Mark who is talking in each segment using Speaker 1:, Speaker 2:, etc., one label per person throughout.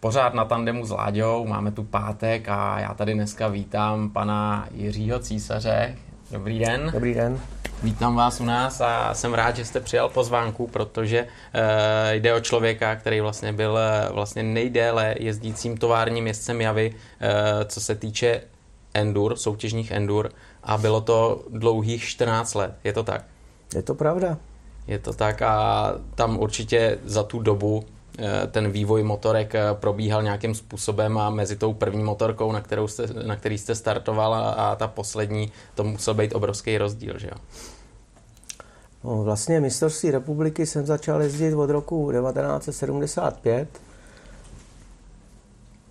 Speaker 1: Pořád na tandemu s Láďou, máme tu pátek a já tady dneska vítám pana Jiřího Císaře. Dobrý den.
Speaker 2: Dobrý den.
Speaker 1: Vítám vás u nás a jsem rád, že jste přijal pozvánku, protože uh, jde o člověka, který vlastně byl uh, vlastně nejdéle jezdícím továrním jezdcem Javy, uh, co se týče endur, soutěžních endur a bylo to dlouhých 14 let, je to tak?
Speaker 2: Je to pravda.
Speaker 1: Je to tak a tam určitě za tu dobu ten vývoj motorek probíhal nějakým způsobem a mezi tou první motorkou, na, kterou jste, na který jste startoval a, a ta poslední, to musel být obrovský rozdíl, že jo?
Speaker 2: No, vlastně mistrovství republiky jsem začal jezdit od roku 1975.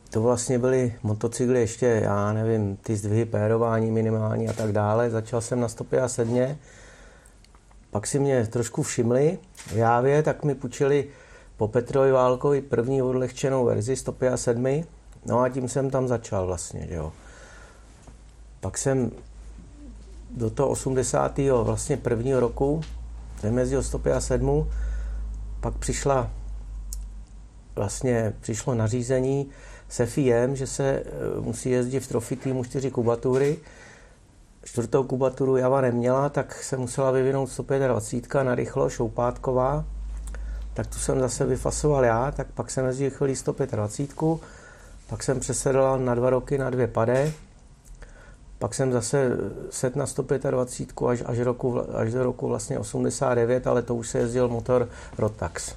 Speaker 2: To vlastně byly motocykly ještě, já nevím, ty zdvihy, pérování minimální a tak dále. Začal jsem na 157. Pak si mě trošku všimli v Jávě, tak mi půjčili po Petrovi Válkovi první odlehčenou verzi 157. No a tím jsem tam začal vlastně, že jo. Pak jsem do toho 80. vlastně prvního roku jsem jezdil 157. Pak přišla vlastně přišlo nařízení se FIEM, že se musí jezdit v trofy týmu 4 kubatury. Čtvrtou kubaturu Java neměla, tak se musela vyvinout 125 na rychlo, šoupátková tak tu jsem zase vyfasoval já, tak pak jsem jezdil chvíli 125, pak jsem přesedl na dva roky na dvě pade, pak jsem zase set na 125 až, až, roku, až do roku vlastně 89, ale to už se jezdil motor Rotax.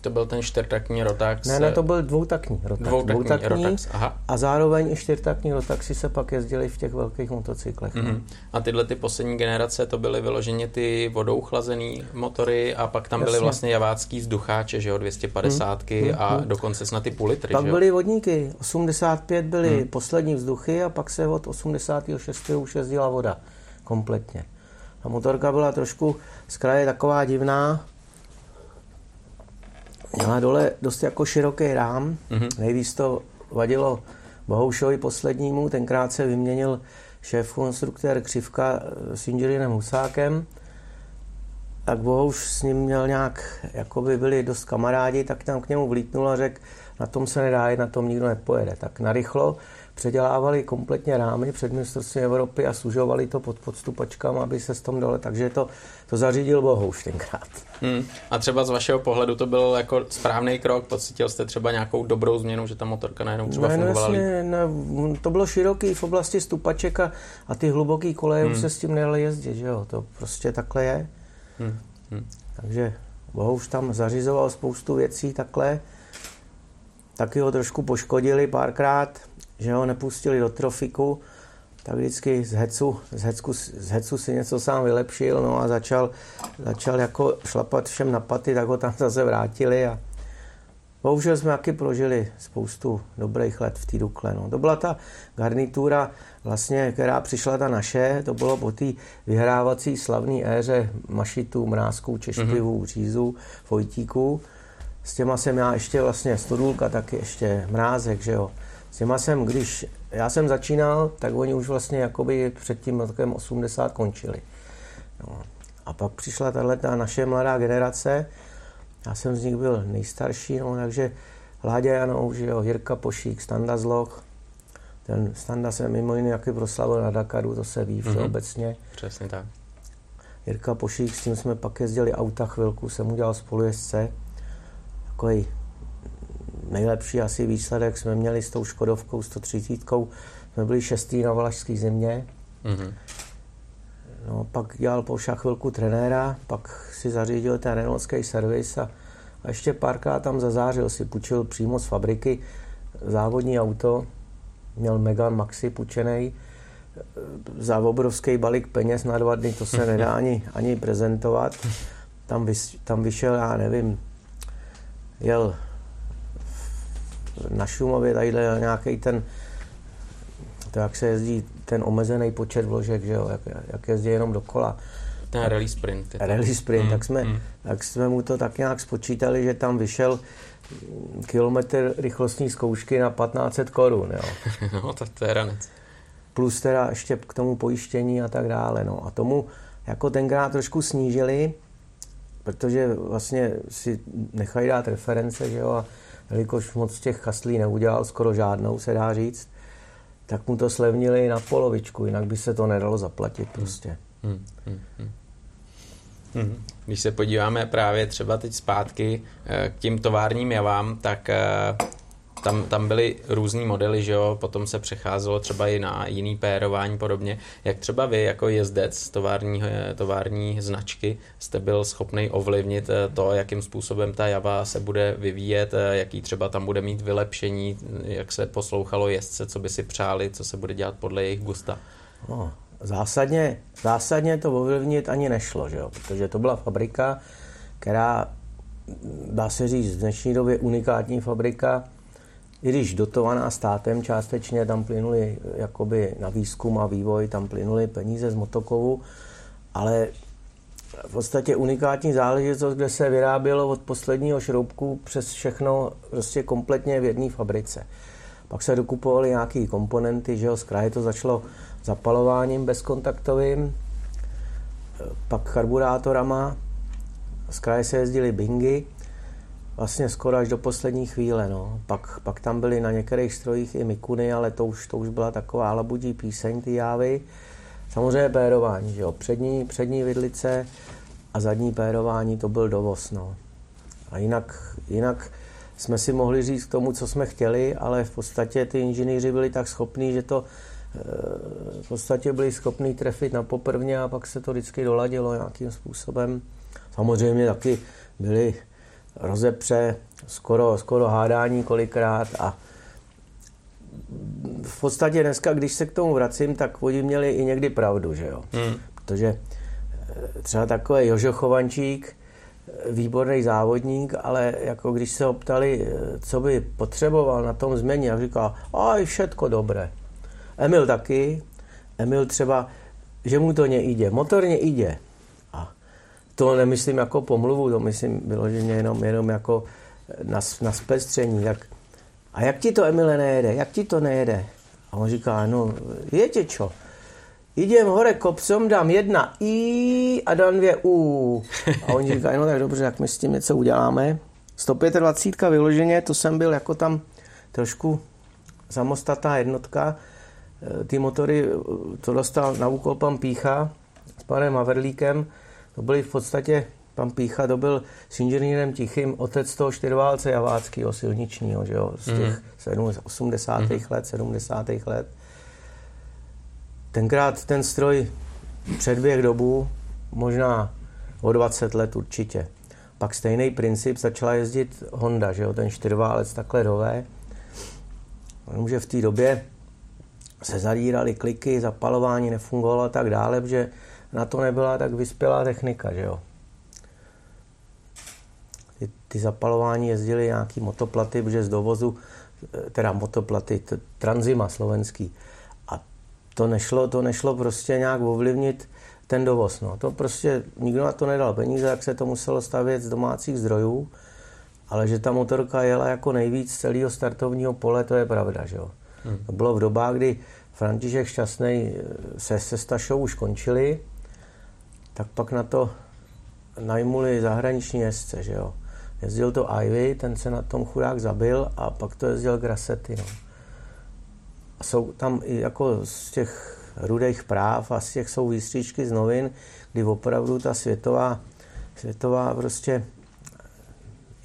Speaker 1: To byl ten čtyřtaktní Rotax?
Speaker 2: Ne, ne, to byl dvoutakní Rotax.
Speaker 1: Dvoutakní, dvoutakní Rotax, aha.
Speaker 2: A zároveň i čtyřtaktní Rotaxy se pak jezdili v těch velkých motocyklech. Mm-hmm.
Speaker 1: A tyhle ty poslední generace, to byly vyloženě ty vodou chlazený motory a pak tam Jasně. byly vlastně javácký vzducháče, že jo, 250 mm-hmm. a mhm. dokonce snad ty půl litry,
Speaker 2: Pak
Speaker 1: že
Speaker 2: byly vodníky, 85 byly mm. poslední vzduchy a pak se od 86 už jezdila voda kompletně. Ta motorka byla trošku z kraje taková divná, Měla dole dost jako široký rám, mm-hmm. nejvíc to vadilo Bohoušovi poslednímu, tenkrát se vyměnil šéf konstruktér Křivka s inženýrem Husákem, tak Bohouš s ním měl nějak, jako by byli dost kamarádi, tak tam k němu vlítnul a řekl, na tom se nedá jít, na tom nikdo nepojede. Tak narychlo předělávali kompletně rámy před mistrovstvím Evropy a služovali to pod podstupačkám, aby se s tom dole, takže to, to zařídil Bohouš tenkrát.
Speaker 1: Hmm. A třeba z vašeho pohledu to byl jako správný krok, pocítil jste třeba nějakou dobrou změnu, že ta motorka najednou třeba
Speaker 2: ne,
Speaker 1: fungovala
Speaker 2: ne, ne, to bylo široký v oblasti stupaček a, a ty hluboký koleje hmm. už se s tím nedali jezdit, že jo, to prostě takhle je. Hmm. Hmm. Takže Bohouš tam zařizoval spoustu věcí takhle, taky ho trošku poškodili párkrát, že ho nepustili do trofiku, tak vždycky z hecu, z, hecku, z hecu si něco sám vylepšil no a začal, začal jako šlapat všem na paty, tak ho tam zase vrátili a bohužel jsme taky prožili spoustu dobrých let v té Dukle. No. To byla ta garnitura, vlastně, která přišla ta naše, to bylo po té vyhrávací slavné éře mašitů, mrázků, češpivů, mm-hmm. řízů, fojtíků. S těma jsem já ještě vlastně stodůlka, taky ještě mrázek, že jo. S těma jsem, když já jsem začínal, tak oni už vlastně jakoby před tím rokem 80 končili. No. A pak přišla tahle naše mladá generace, já jsem z nich byl nejstarší, no, takže Láďa Janou, že jo, Jirka Pošík, Standa Zloch, ten Standa se mimo jiné jaký proslavil na Dakaru, to se ví všeobecně. Mm-hmm.
Speaker 1: Přesně tak.
Speaker 2: Jirka Pošík, s tím jsme pak jezdili auta chvilku, jsem udělal spolujezdce, takový nejlepší asi výsledek jsme měli s tou Škodovkou 130. Jsme byli šestý na Valašské země. Mm-hmm. No, pak dělal po chvilku trenéra, pak si zařídil ten renaultský servis a, a ještě párkrát tam zazářil, si půjčil přímo z fabriky závodní auto, měl Megan Maxi půjčený, za obrovský balík peněz na dva dny, to se nedá ani, ani prezentovat. Tam, vys, tam vyšel, já nevím, jel na Šumově tadyhle nějaký ten, to jak se jezdí, ten omezený počet vložek, že jo, jak, jak jezdí jenom dokola.
Speaker 1: Ten rally sprint. Je to.
Speaker 2: Rally sprint,
Speaker 1: Mm,
Speaker 2: tak, jsme,
Speaker 1: mm.
Speaker 2: tak jsme mu to tak nějak spočítali, že tam vyšel kilometr rychlostní zkoušky na 1500 korun, jo.
Speaker 1: No, tak to je ranec.
Speaker 2: plus teda ještě k tomu pojištění a tak dále. No. A tomu jako tenkrát trošku snížili, protože vlastně si nechají dát reference, že jo, a jelikož moc těch kaslí neudělal, skoro žádnou se dá říct, tak mu to slevnili na polovičku, jinak by se to nedalo zaplatit prostě.
Speaker 1: Hmm, hmm, hmm. Hmm. Když se podíváme právě třeba teď zpátky eh, k těm továrním javám, tak eh, tam, tam byly různý modely, že jo, potom se přecházelo třeba i na jiný pérování podobně. Jak třeba vy jako jezdec tovární, tovární značky jste byl schopný ovlivnit eh, to, jakým způsobem ta java se bude vyvíjet, eh, jaký třeba tam bude mít vylepšení, jak se poslouchalo jezdce, co by si přáli, co se bude dělat podle jejich gusta.
Speaker 2: No, zásadně, zásadně to ovlivnit ani nešlo, že jo? protože to byla fabrika, která, dá se říct, v dnešní době unikátní fabrika, i když dotovaná státem částečně, tam plynuli jakoby na výzkum a vývoj, tam plynuly peníze z Motokovu, ale v podstatě unikátní záležitost, kde se vyrábělo od posledního šroubku přes všechno prostě kompletně v jedné fabrice. Pak se dokupovaly nějaké komponenty, že jo, z kraje to začalo zapalováním bezkontaktovým, pak karburátorama, z kraje se jezdily bingy, vlastně skoro až do poslední chvíle. No. Pak, pak tam byly na některých strojích i mikuny, ale to už, to už byla taková labudí píseň, ty jávy. Samozřejmě pérování, že jo. Přední, přední vidlice a zadní pérování, to byl dovoz. No. A jinak, jinak jsme si mohli říct k tomu, co jsme chtěli, ale v podstatě ty inženýři byli tak schopní, že to eh, v podstatě byli schopní trefit na poprvně a pak se to vždycky doladilo nějakým způsobem. Samozřejmě taky byly rozepře, skoro, skoro hádání kolikrát a v podstatě dneska, když se k tomu vracím, tak oni měli i někdy pravdu, že jo.
Speaker 1: Hmm.
Speaker 2: Protože eh, třeba takový Jožo Chovančík, eh, výborný závodník, ale jako když se ho ptali, eh, co by potřeboval na tom změně, jak říkal, aj všetko dobré. Emil taky, Emil třeba, že mu to nejde, motorně jde. To nemyslím jako pomluvu, to myslím vyloženě jenom, jenom jako na, na zpestření. Tak, a jak ti to, Emile, nejede? Jak ti to nejede? A on říká, no, jete čo? Idem hore kopcom, dám jedna I a dám dvě U. A oni říkají, no tak dobře, tak my s tím něco uděláme. 125 vyloženě, to jsem byl jako tam trošku samostatná jednotka. E, Ty motory, e, to dostal na úkol pan Pícha s panem Maverlíkem. To byly v podstatě, pan Pícha, to byl s inženýrem Tichým otec toho čtyřválce javáckého silničního, že jo, z těch mm. 80. let, 70. let. Tenkrát ten stroj předběh dobu, možná o 20 let určitě. Pak stejný princip začala jezdit Honda, že jo, ten čtyřválec takhle dové. Jenomže v té době se zadíraly kliky, zapalování nefungovalo a tak dále, protože na to nebyla tak vyspělá technika, že jo. Ty, ty zapalování jezdily nějaký motoplaty, protože z dovozu, eh, teda motoplaty, t- Tranzima slovenský. A to nešlo, to nešlo prostě nějak ovlivnit ten dovoz. No. To prostě nikdo na to nedal peníze, jak se to muselo stavět z domácích zdrojů, ale že ta motorka jela jako nejvíc z celého startovního pole, to je pravda. Že jo. Hmm. To bylo v dobách, kdy František Šťastný se, se Stašou už končili, tak pak na to najmuli zahraniční jezdce, že jo. Jezdil to Ivy, ten se na tom chudák zabil a pak to jezdil Grassetti, no. A jsou tam i jako z těch rudých práv a z těch jsou výstříčky z novin, kdy opravdu ta světová, světová prostě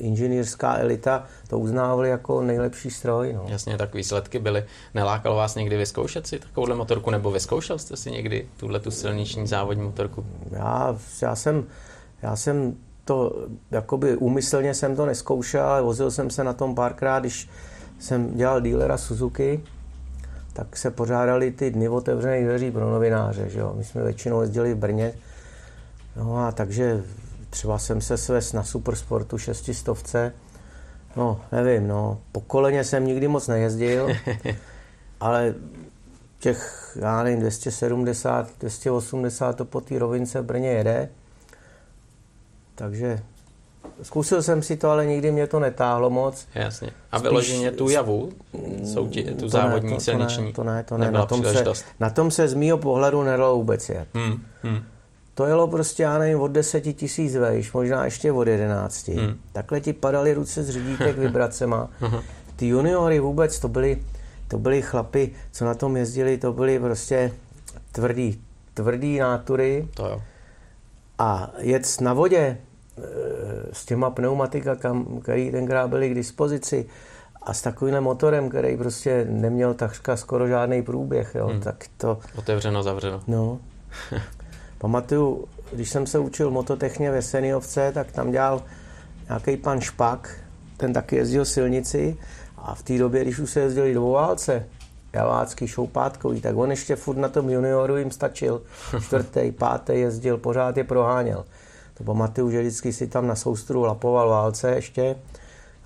Speaker 2: inženýrská elita to uznávali jako nejlepší stroj. No.
Speaker 1: Jasně, tak výsledky byly. Nelákalo vás někdy vyzkoušet si takovouhle motorku, nebo vyzkoušel jste si někdy tuhle tu silniční závodní motorku?
Speaker 2: Já, já, jsem, já jsem to, jakoby úmyslně jsem to neskoušel, ale vozil jsem se na tom párkrát, když jsem dělal dílera Suzuki, tak se pořádali ty dny otevřených dveří pro novináře, že jo. My jsme většinou jezdili v Brně, no a takže třeba jsem se svést na Supersportu šestistovce, no nevím, no, po koleně jsem nikdy moc nejezdil, ale těch, já nevím, 270, 280 to po té rovince v Brně jede, takže Zkusil jsem si to, ale nikdy mě to netáhlo moc.
Speaker 1: Jasně. A vyloženě tu javu, soutě, tu to závodní
Speaker 2: ne, to,
Speaker 1: silniční,
Speaker 2: to ne, to ne, to ne. Na, tom se, na tom se z mýho pohledu nedalo vůbec jet. Hmm, hmm. To jelo prostě, já nevím, od 10 tisíc vejš, možná ještě od 11. Hmm. Takhle ti padaly ruce z řídítek vibracema. Ty juniory vůbec, to byly, to byly chlapy, co na tom jezdili, to byly prostě tvrdý, tvrdý nátury.
Speaker 1: To jo.
Speaker 2: A jet na vodě, s těma pneumatika, který tenkrát byly k dispozici a s takovým motorem, který prostě neměl takřka skoro žádný průběh, jo, hmm. tak to...
Speaker 1: Otevřeno, zavřeno.
Speaker 2: No. Pamatuju, když jsem se učil mototechně ve Seniovce, tak tam dělal nějaký pan Špak, ten taky jezdil silnici a v té době, když už se jezdili do válce, javácký šoupátkový, tak on ještě furt na tom junioru jim stačil. Čtvrtý, pátý jezdil, pořád je proháněl. To pamatuju, že vždycky si tam na soustru lapoval válce ještě.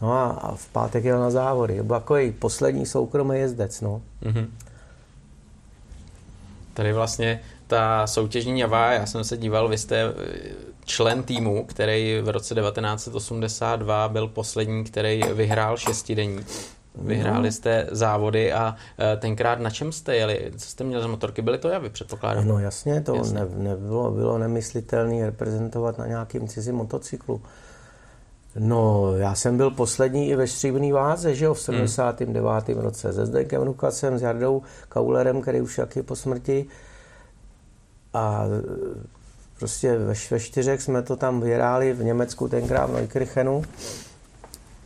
Speaker 2: No a, a v pátek jel na závody. Byl takový poslední soukromý jezdec. No. Mm-hmm.
Speaker 1: Tady vlastně ta soutěžní Java, já jsem se díval, vy jste eh, člen týmu, který v roce 1982 byl poslední, který vyhrál šestidenní. Vyhráli jste závody a e, tenkrát na čem jste jeli? Co jste měli za motorky? Byly to javy, předpokládám?
Speaker 2: No jasně, to jasně. Ne, nebylo, bylo nemyslitelné reprezentovat na nějakým cizím motocyklu. No, já jsem byl poslední i ve stříbrný váze, že jo, v 79. Hmm. roce. Se Zdeňkem Rukacem, s Jardou Kaulerem, který už jak je po smrti. A prostě ve, ve čtyřech jsme to tam vyhráli v Německu tenkrát v Neukirchenu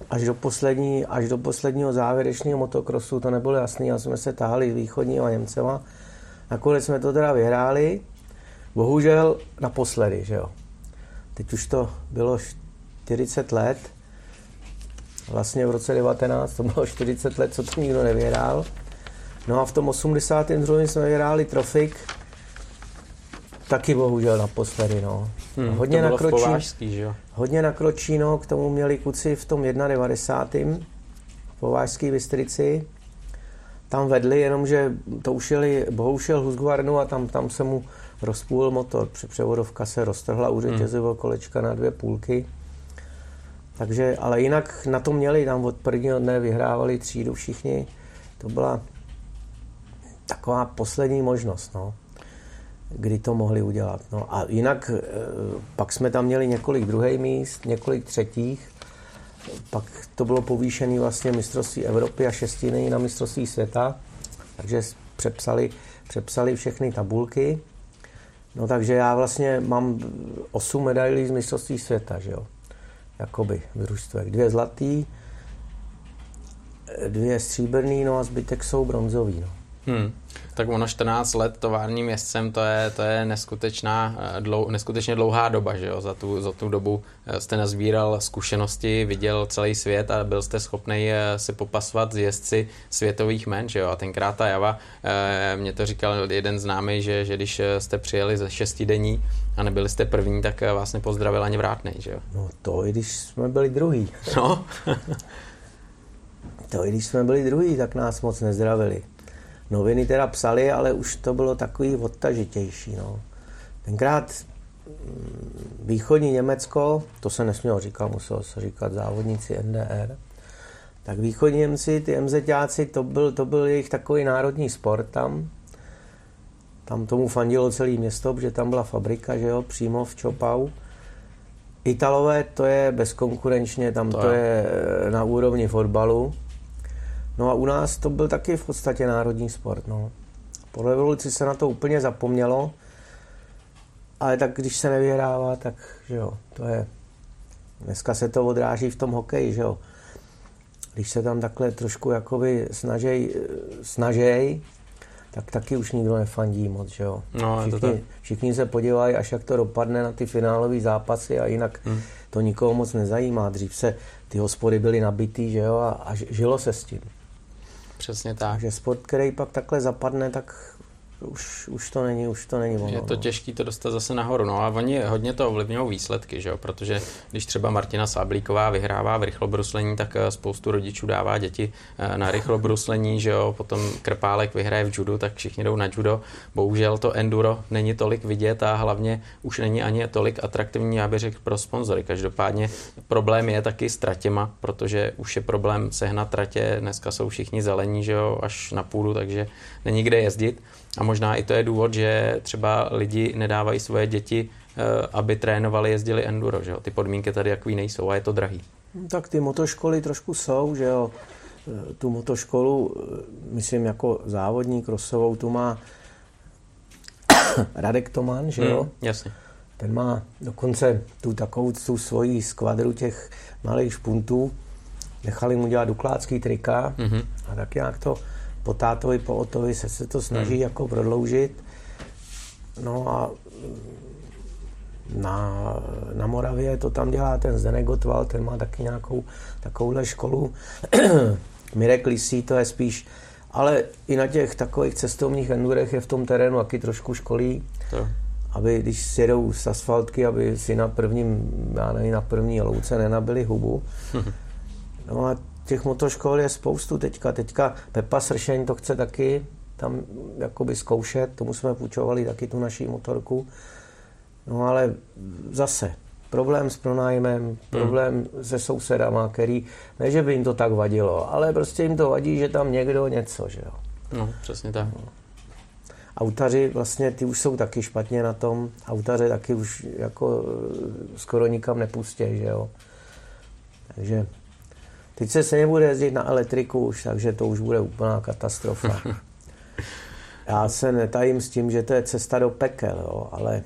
Speaker 2: až do, poslední, až do posledního závěrečného motokrosu to nebylo jasný a jsme se tahali východníma Němcema. Nakonec jsme to teda vyhráli, bohužel naposledy, že jo. Teď už to bylo 40 let, vlastně v roce 19 to bylo 40 let, co to nikdo nevyhrál. No a v tom 82. jsme vyhráli trofik, taky bohužel naposledy, no.
Speaker 1: Hmm, hodně nakročí, že jo?
Speaker 2: Hodně nakročí, no, k tomu měli kuci v tom 91. v Povážské Bystrici. Tam vedli, jenomže to už jeli bohužel Husqvarnu a tam, tam se mu rozpůl motor. Převodovka se roztrhla u řetězového hmm. kolečka na dvě půlky. Takže, ale jinak na to měli, tam od prvního dne vyhrávali třídu všichni. To byla taková poslední možnost, no kdy to mohli udělat. No a jinak eh, pak jsme tam měli několik druhých míst, několik třetích, pak to bylo povýšené vlastně mistrovství Evropy a šestiny na mistrovství světa, takže přepsali, přepsali všechny tabulky. No takže já vlastně mám osm medailí z mistrovství světa, že jo. Jakoby v družstvech. Dvě zlatý, dvě stříbrný, no a zbytek jsou bronzový, no.
Speaker 1: Hmm. Tak ono 14 let továrním jezdcem, to je, to je neskutečná, eh, dlou, neskutečně dlouhá doba, že jo? Za, tu, za tu dobu eh, jste nazbíral zkušenosti, viděl celý svět a byl jste schopný eh, si popasovat z jezdci světových men, že jo? A tenkrát ta Java, mě to říkal jeden známý, že, že když jste přijeli ze šestidení a nebyli jste první, tak vás nepozdravil ani vrátnej, že jo?
Speaker 2: No to i když jsme byli druhý.
Speaker 1: No.
Speaker 2: to i když jsme byli druhý, tak nás moc nezdravili. Noviny teda psali, ale už to bylo takový odtažitější. No. Tenkrát mm, východní Německo, to se nesmělo říkat, muselo se říkat závodníci NDR, tak východní Němci, ty MZťáci, to byl, to byl jejich takový národní sport tam. Tam tomu fandilo celé město, protože tam byla fabrika, že jo, přímo v Čopau. Italové, to je bezkonkurenčně, tam to, to je na úrovni fotbalu. No a u nás to byl taky v podstatě národní sport. No. Po revoluci se na to úplně zapomnělo, ale tak když se nevyhrává, tak že jo, to je... Dneska se to odráží v tom hokeji, že jo. Když se tam takhle trošku jakoby snažej, snažej tak taky už nikdo nefandí moc, že jo.
Speaker 1: No,
Speaker 2: všichni, to všichni se podívají, až jak to dopadne na ty finálové zápasy a jinak hmm. to nikoho moc nezajímá. Dřív se ty hospody byly nabitý, že jo, a, a žilo se s tím.
Speaker 1: Přesně tak.
Speaker 2: Takže sport, který pak takhle zapadne, tak už, už to není, už to není ono.
Speaker 1: Je to
Speaker 2: no.
Speaker 1: těžké to dostat zase nahoru. No a oni hodně to ovlivňují výsledky, že jo? protože když třeba Martina Sáblíková vyhrává v rychlobruslení, tak eh, spoustu rodičů dává děti eh, na rychlobruslení, že jo? potom Krpálek vyhraje v judu, tak všichni jdou na judo. Bohužel to enduro není tolik vidět a hlavně už není ani tolik atraktivní, já bych řekl, pro sponzory. Každopádně problém je taky s tratěma, protože už je problém sehnat tratě, dneska jsou všichni zelení, že jo? až na půdu, takže není kde jezdit. A možná i to je důvod, že třeba lidi nedávají svoje děti, eh, aby trénovali, jezdili enduro. Že jo? Ty podmínky tady jaký nejsou a je to drahý.
Speaker 2: Tak ty motoškoly trošku jsou, že jo. E, Tu motoškolu, e, myslím jako závodník Rosovou, tu má Radek Toman, že jo.
Speaker 1: Hmm, jasně.
Speaker 2: Ten má dokonce tu takovou tu svoji skvadru těch malých špuntů. Nechali mu dělat duklácký trika
Speaker 1: Mhm.
Speaker 2: a tak nějak to po tátovi, po otovi se, se to snaží
Speaker 1: Hmm.
Speaker 2: jako prodloužit. No a na, na Moravě to tam dělá ten Zdenek Gotwal, ten má taky nějakou takovouhle školu. Mirek Lisí, to je spíš, ale i na těch takových cestovních endurech je v tom terénu taky trošku školí,
Speaker 1: To.
Speaker 2: aby když si jedou z asfaltky, aby si na prvním, já nevím, na první louce nenabili hubu. No a těch motoškol je spoustu teďka. Teďka Pepa Sršeň to chce taky tam jakoby zkoušet, tomu jsme půjčovali taky tu naší motorku. No ale zase, problém s pronájmem, problém se sousedama, který, ne, že by jim to tak vadilo, ale prostě jim to vadí, že tam někdo něco, že jo.
Speaker 1: No, přesně tak.
Speaker 2: Autaři vlastně, ty už jsou taky špatně na tom. Autaře taky už jako eh, skoro nikam nepustí, že jo. Takže teď se nebude jezdit na elektriku už, takže to už bude úplná katastrofa. Já se netajím s tím, že to je cesta do pekel, jo, ale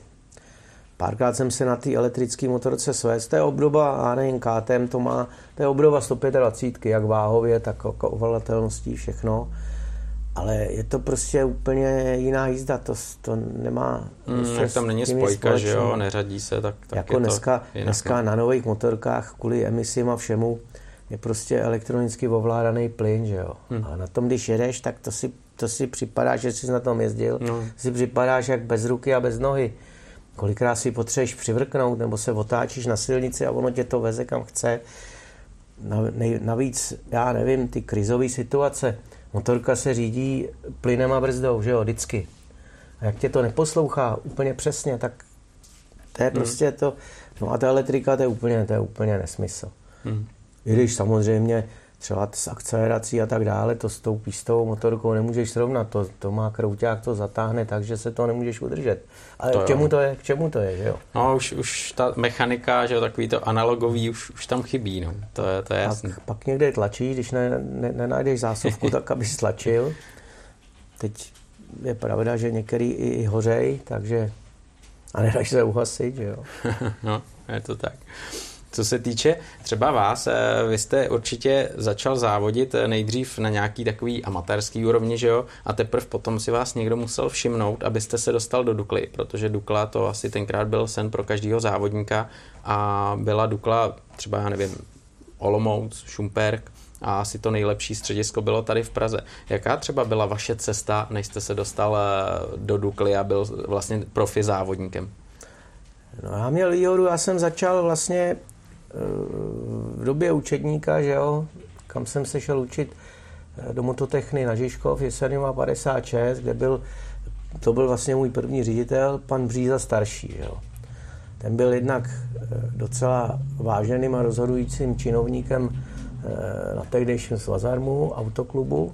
Speaker 2: párkrát jsem se na té elektrické motorce svést, to je obdoba, já nevím, KTM to má, to je obdoba 125, jak váhově, tak jako ovladatelností, všechno. Ale je to prostě úplně jiná jízda, to, to nemá... Prostě
Speaker 1: jak tam není spojka, že jo, neřadí se, tak, tak
Speaker 2: Jako
Speaker 1: je to
Speaker 2: dneska,
Speaker 1: jinak,
Speaker 2: dneska
Speaker 1: no.
Speaker 2: na nových motorkách kvůli emisím a všemu je prostě elektronicky ovládaný plyn, že jo.
Speaker 1: Hmm.
Speaker 2: A na tom, když jedeš, tak to si, to si připadá, že jsi na tom jezdil,
Speaker 1: No.
Speaker 2: si připadáš jak bez ruky a bez nohy. Kolikrát si potřebuješ přivrknout, nebo se otáčíš na silnici a ono tě to veze kam chce. Navíc, já nevím, ty krizové situace, motorka se řídí plynem a brzdou, že jo, vždycky. A jak tě to neposlouchá úplně přesně, tak to je prostě to, no a ta elektrika, to je úplně, to je úplně nesmysl.
Speaker 1: Hmm.
Speaker 2: I když samozřejmě třeba s akcelerací a tak dále, to s tou pístovou motorkou nemůžeš srovnat, to, to má krouťák, to zatáhne tak, že se to nemůžeš udržet. Ale
Speaker 1: To
Speaker 2: k
Speaker 1: jo.
Speaker 2: čemu to je, k čemu to je, že jo?
Speaker 1: No, už, už ta mechanika, že jo, takový to analogový, už, už tam chybí, no. To je, to je jasný.
Speaker 2: Pak, pak někde tlačíš, když ne, ne, nenajdeš zásuvku, tak abys tlačil. Teď je pravda, že některý i, i hořej, takže a nedáš se uhasit, že jo.
Speaker 1: no, je to tak. Co se týče třeba vás, eh, vy jste určitě začal závodit eh, nejdřív na nějaký takový amatérský úrovni, že jo? A teprve potom si vás někdo musel všimnout, abyste se dostal do Dukly, protože Dukla to asi tenkrát byl sen pro každého závodníka a byla Dukla třeba, já nevím, Olomouc, Šumperk a asi to nejlepší středisko bylo tady v Praze. Jaká třeba byla vaše cesta, než jste se dostal eh, do Dukly a byl vlastně profi závodníkem?
Speaker 2: No já měl výhodu, já jsem začal vlastně v době učedníka, že jo, kam jsem se šel učit eh, do mototechny na Žižkov, Jeseníma 56, kde byl, to byl vlastně můj první ředitel, pan Bříza starší, že jo. Ten byl jednak eh, docela váženým a rozhodujícím činovníkem eh, na tehdejším svazarmu, autoklubu.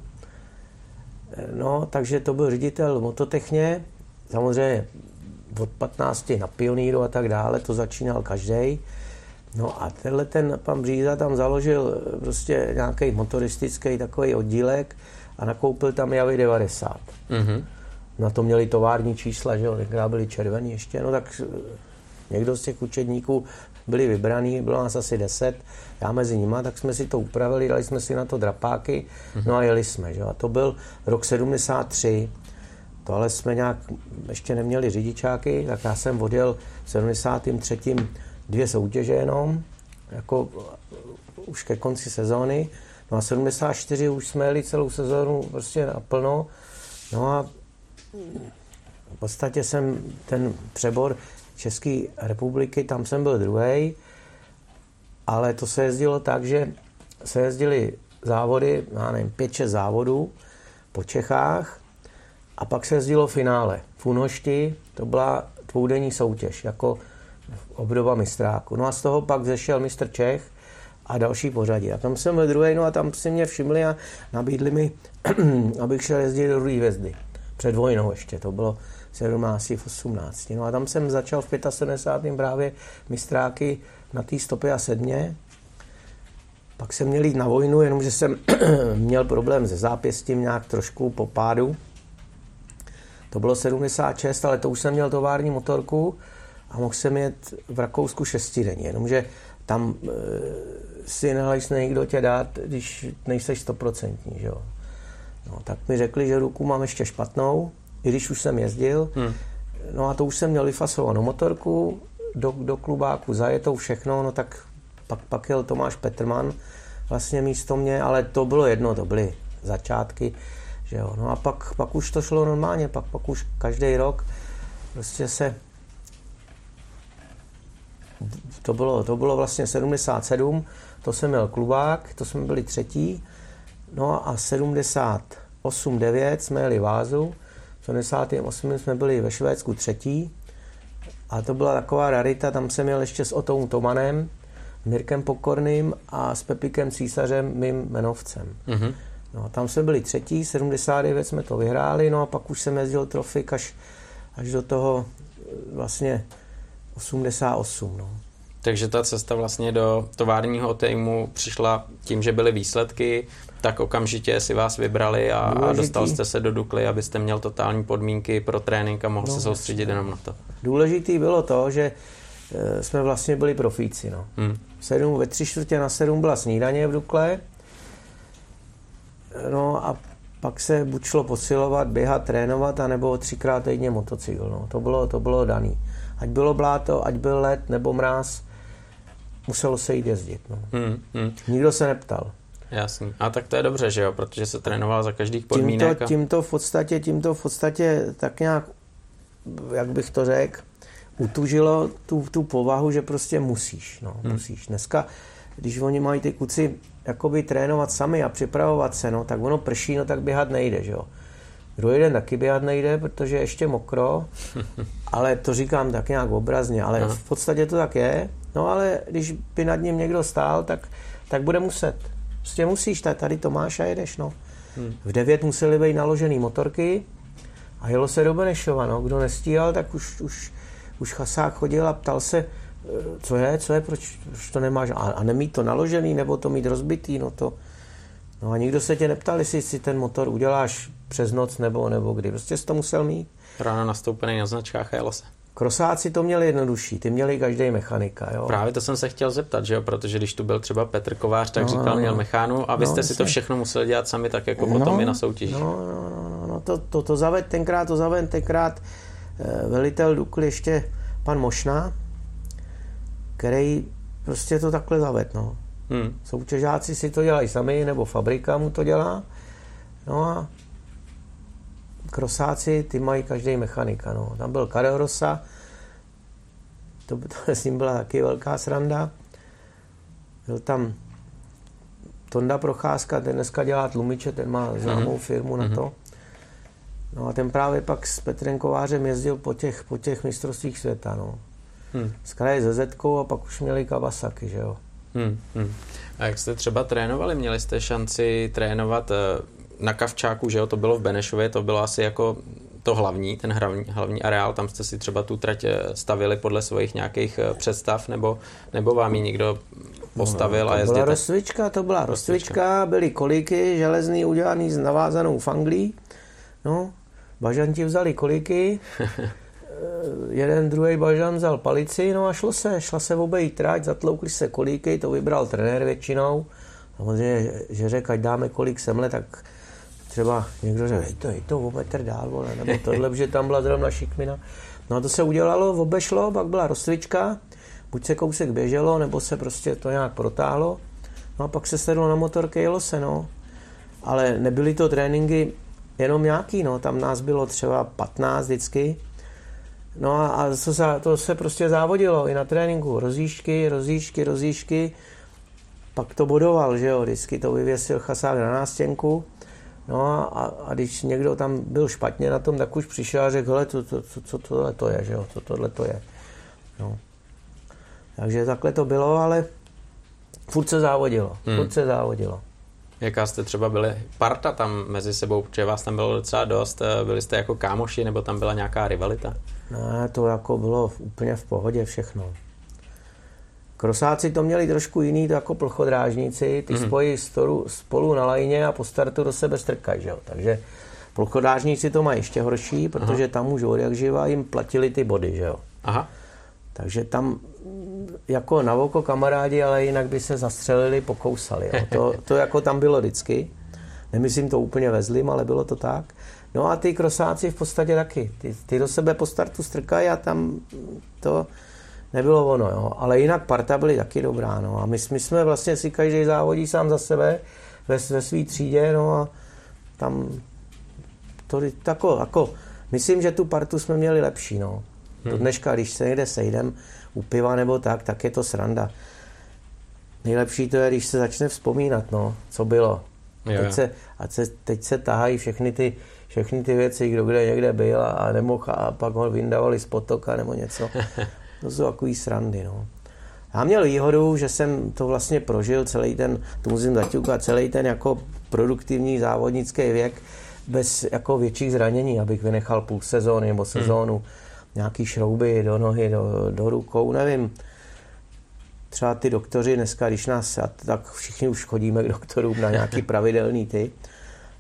Speaker 2: No, takže to byl ředitel mototechně, samozřejmě od 15 na pioníru a tak dále, to začínal každý. No a tenhle ten pan Bříza tam založil eh, prostě nějaký motoristický takový oddílek a nakoupil tam Javy 90.
Speaker 1: Mhm.
Speaker 2: Na to měli tovární čísla, že jo, tenkrát byli červený ještě, no tak eh, někdo z těch učedníků byli vybraný, bylo nás asi 10, já mezi nima, tak jsme si to upravili, dali jsme si na to drapáky, no a jeli jsme, že jo. A to byl rok 73, to ale jsme nějak ještě neměli řidičáky, tak já jsem odjel v 73. soutěže jenom, jako už ke konci sezóny, No a 74 už jsme jeli celou sezónu prostě naplno. No a v podstatě jsem ten přebor České republiky, tam jsem byl druhý, ale to se jezdilo tak, že se jezdili závody, já nevím, 5-6 závodů po Čechách a pak se jezdilo finále. V Unošti to byla dvoudenní soutěž, jako obdoba mistráku. No a z toho pak zešel mistr Čech a další pořadí. A tam jsem byl druhý, no a tam si mě všimli a nabídli mi, abych šel jezdit do druhé hvězdy. Před vojnou ještě, to bylo 17, 18. No a tam jsem začal v 75. právě mistráky na té stopě a sedmě. Pak jsem měl jít na vojnu, jenomže jsem měl problém se zápěstím nějak trošku po pádu. To bylo 76, ale to už jsem měl tovární motorku a mohl jsem jet v Rakousku šestidenně, jenomže tam e, si nehlasne nikdo tě dát, když nejseš stoprocentní, že jo. No, tak mi řekli, že ruku mám ještě špatnou, i když už jsem jezdil. Hmm. No a to už jsem měl vyfasovanou motorku, do, do klubáku zajetou všechno, no tak pak, pak jel Tomáš Petrman vlastně místo mě, ale to bylo jedno, to byly začátky, že jo. No a pak, pak už to šlo normálně, pak, pak už každý rok prostě se to bylo, to bylo vlastně 77, to jsem měl klubák, to jsme byli třetí, no a 78, 9 jsme jeli vázu, v 78 jsme byli ve Švédsku třetí a to byla taková rarita, tam jsem měl ještě s Otou Tomanem, Mirkem Pokorným a s Pepikem Císařem, mým jmenovcem. Mm-hmm. No, tam jsme byli třetí, 79 jsme to vyhráli, no a pak už jsem jezdil trofik až, až do toho vlastně 88. No.
Speaker 1: Takže ta cesta vlastně do továrního týmu přišla tím, že byly výsledky, tak okamžitě si vás vybrali a, a dostal jste se do Dukly, abyste měl totální podmínky pro trénink a mohl no, se soustředit no. jenom na to.
Speaker 2: Důležitý bylo to, že e, jsme vlastně byli profíci. No. Hmm. Sedm, ve tři čtvrtě na sedm byla snídaně v Dukle. No a pak se buď šlo posilovat, běhat, trénovat, anebo třikrát týdně motocykl. No. To, bylo, to bylo daný. Ať bylo bláto, ať byl led nebo mráz, muselo se jít jezdit. No. Hmm, hmm. Nikdo se neptal.
Speaker 1: Jasný. A tak to je dobře, že jo, protože se trénoval za každých podmínek.
Speaker 2: Tímto, a... tímto, v podstatě, tímto v podstatě tak nějak, jak bych to řekl, utužilo tu, tu povahu, že prostě musíš. No, hmm. musíš. Dneska, když oni mají ty kuci jakoby trénovat sami a připravovat se, no, tak ono prší, no tak běhat nejde, že jo. Druhý den taky běhat nejde, protože je ještě mokro, ale to říkám tak nějak obrazně, ale Aha. v podstatě to tak je. No ale když by nad ním někdo stál, tak, tak bude muset. Prostě musíš, tady to máš a jedeš, no. Hmm. V devět museli být naložený motorky a jelo se do Benešova, no. Kdo nestíhal, tak už, už, už chasák chodil a ptal se, eh, co je, co je, proč, proč to nemáš, a, a nemít to naložený, nebo to mít rozbitý, no to, no a nikdo se tě neptal, jestli si ten motor uděláš přes noc nebo, nebo kdy, prostě jsi to musel mít.
Speaker 1: Ráno nastoupený na značkách a jelo se.
Speaker 2: Krosáci to měli jednodušší, ty měli každý mechanika. Jo?
Speaker 1: Právě to jsem se chtěl zeptat, že jo? protože když tu byl třeba Petr Kovář, tak no, říkal, měl mechánu a vy no, jste si to všechno museli dělat sami tak jako no, potom i na soutěži.
Speaker 2: No, no, no, no, no to, to, to zaved tenkrát, to zaved tenkrát eh, velitel Dukl ještě pan Mošna, který prostě to takhle zaved, no. Hmm. Soutěžáci si to dělají sami, nebo fabrika mu to dělá. No a krosáci, ty mají každý mechanika. No. Tam byl Karel Rosa, to, to s ním byla taky velká sranda. Byl tam Tonda Procházka, ten dneska dělá tlumiče, ten má známou mm-hmm. firmu na mhm. to. No a ten právě pak s Petrem Kovářem jezdil po těch, po těch mistrovstvích světa, no. Hmm. Z kraje ze Zetkou a pak už měli Kawasaki, že jo. Hmm,
Speaker 1: hmm. A jak jste třeba trénovali? Měli jste šanci trénovat eh, na Kavčáku, že jo, to bylo v Benešově, to bylo asi jako to hlavní, ten hlavní, hlavní areál, tam jste si třeba tu trať eh, stavili podle svých nějakých eh, představ, nebo, nebo vám ji někdo postavil no,
Speaker 2: a
Speaker 1: jezdil? To
Speaker 2: byla rozcvička, to byla rozcvička, byly kolíky železný udělaný s navázanou fanglí, no, bažanti vzali kolíky, eh, jeden druhý bažan vzal palici, no a šlo se, šla se obejít trať, zatloukli se kolíky, to vybral trenér většinou, samozřejmě, že řekl, ať dáme kolik semle, tak třeba někdo řekl, hej to, hej to o metr dál, vole, nebo tohle, že tam byla zrovna šikmina. No a to se udělalo, obešlo, pak byla rozcvička, buď se kousek běželo, nebo se prostě to nějak protáhlo. No a pak se sedlo na motorky, jelo se, no. Ale nebyly to tréninky jenom nějaký, no. Tam nás bylo třeba 15 vždycky. No a, a to, se, to se prostě závodilo i na tréninku. Rozjížďky, rozjížďky, rozjížďky. Pak to bodoval, že jo. Vždycky to vyvěsil chasák na nástěnku. No a, a když někdo tam byl špatně na tom, tak už přišel a řekl, hele, to, to, to, co tohle to je, že jo, co tohle to je. No. Takže takhle to bylo, ale furt se závodilo, hmm. furt se závodilo.
Speaker 1: Jaká jste třeba byli parta tam mezi sebou, protože vás tam bylo docela dost, eh, byli jste jako kámoši, nebo tam byla nějaká rivalita?
Speaker 2: Ne, to jako bylo úplně v pohodě všechno. Krosáci to měli trošku jiný, to jako plochodrážníci, ty mm-hmm. spojí storu, spolu na lajně a po startu do sebe strkají, že jo. Takže plochodrážníci to mají ještě horší, protože Aha. tam už od jak živa jim platili ty body, že jo.
Speaker 1: Aha.
Speaker 2: Takže tam jako na oko kamarádi, ale jinak by se zastřelili, pokousali. Jo. To, to jako tam bylo vždycky. Nemyslím to úplně ve zlým, ale bylo to tak. No a ty krosáci v podstatě taky. Ty, ty do sebe po startu strkají a tam to nebylo ono, jo. Ale jinak parta byly taky dobrá, no. A my, my jsme vlastně si každý závodí sám za sebe ve, ve své třídě, no a tam to tako, jako, myslím, že tu partu jsme měli lepší, no. Hmm. Do dneška, když se někde sejdem u piva nebo tak, tak je to sranda. Nejlepší to je, když se začne vzpomínat, no, co bylo. Jo, teď, se, a se, teď se tahají všechny ty, všechny ty věci, kdo kde někde byl a, a nemohl a pak ho vyndavali z potoka nebo něco. To jsou takový srandy, no. Já měl výhodu, že jsem to vlastně prožil celý ten, to musím zaťukat, celý ten jako produktivní závodnický věk bez jako větších zranění, abych vynechal půl sezóny nebo hmm. sezónu, hmm. nějaký šrouby do nohy, do, do rukou, nevím. Třeba ty doktoři dneska, když nás, tak všichni už chodíme k doktorům na nějaký pravidelný ty,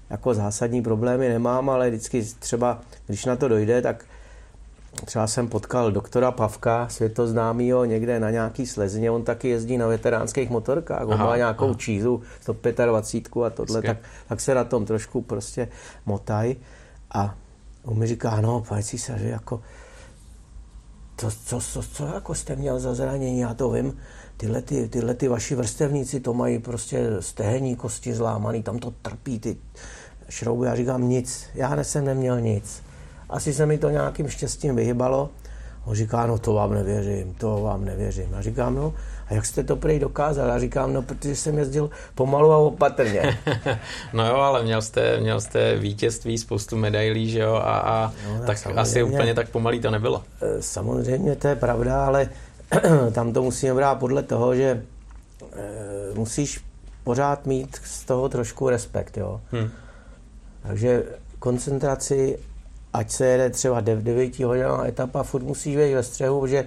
Speaker 2: jako zásadní problémy nemám, ale vždycky třeba, když na to dojde, tak Třeba jsem potkal doktora Pavka, světoznámýho, někde na nějaký slezině, on taky jezdí na veteránských motorkách, on aha, má nějakou aha. čízu 125 a tohle, tak, tak se na tom trošku prostě motaj. A on mi říká, no, pane císaři, jako, to, co, co, co jako jste měl za zranění, já to vím, tyhle, ty, tyhle ty vaši vrstevníci to mají prostě stehenní kosti zlámaný, tam to trpí ty šrouby. Já říkám nic, já jsem neměl nic asi se mi to nějakým štěstím vyhybalo. On říká, no to vám nevěřím, to vám nevěřím. A říkám, no a jak jste to prej dokázal? A říkám, no protože jsem jezdil pomalu a opatrně.
Speaker 1: no jo, ale měl jste, měl jste vítězství, spoustu medailí, že jo, a, a no, tak, tak asi úplně tak pomalý to nebylo.
Speaker 2: Eh, samozřejmě to je pravda, ale tam to musíme brát podle toho, že e, musíš pořád mít z toho trošku respekt, jo. Hmm. Takže koncentraci ať se jede třeba 9 hodinová etapa, furt musíš být ve střehu, protože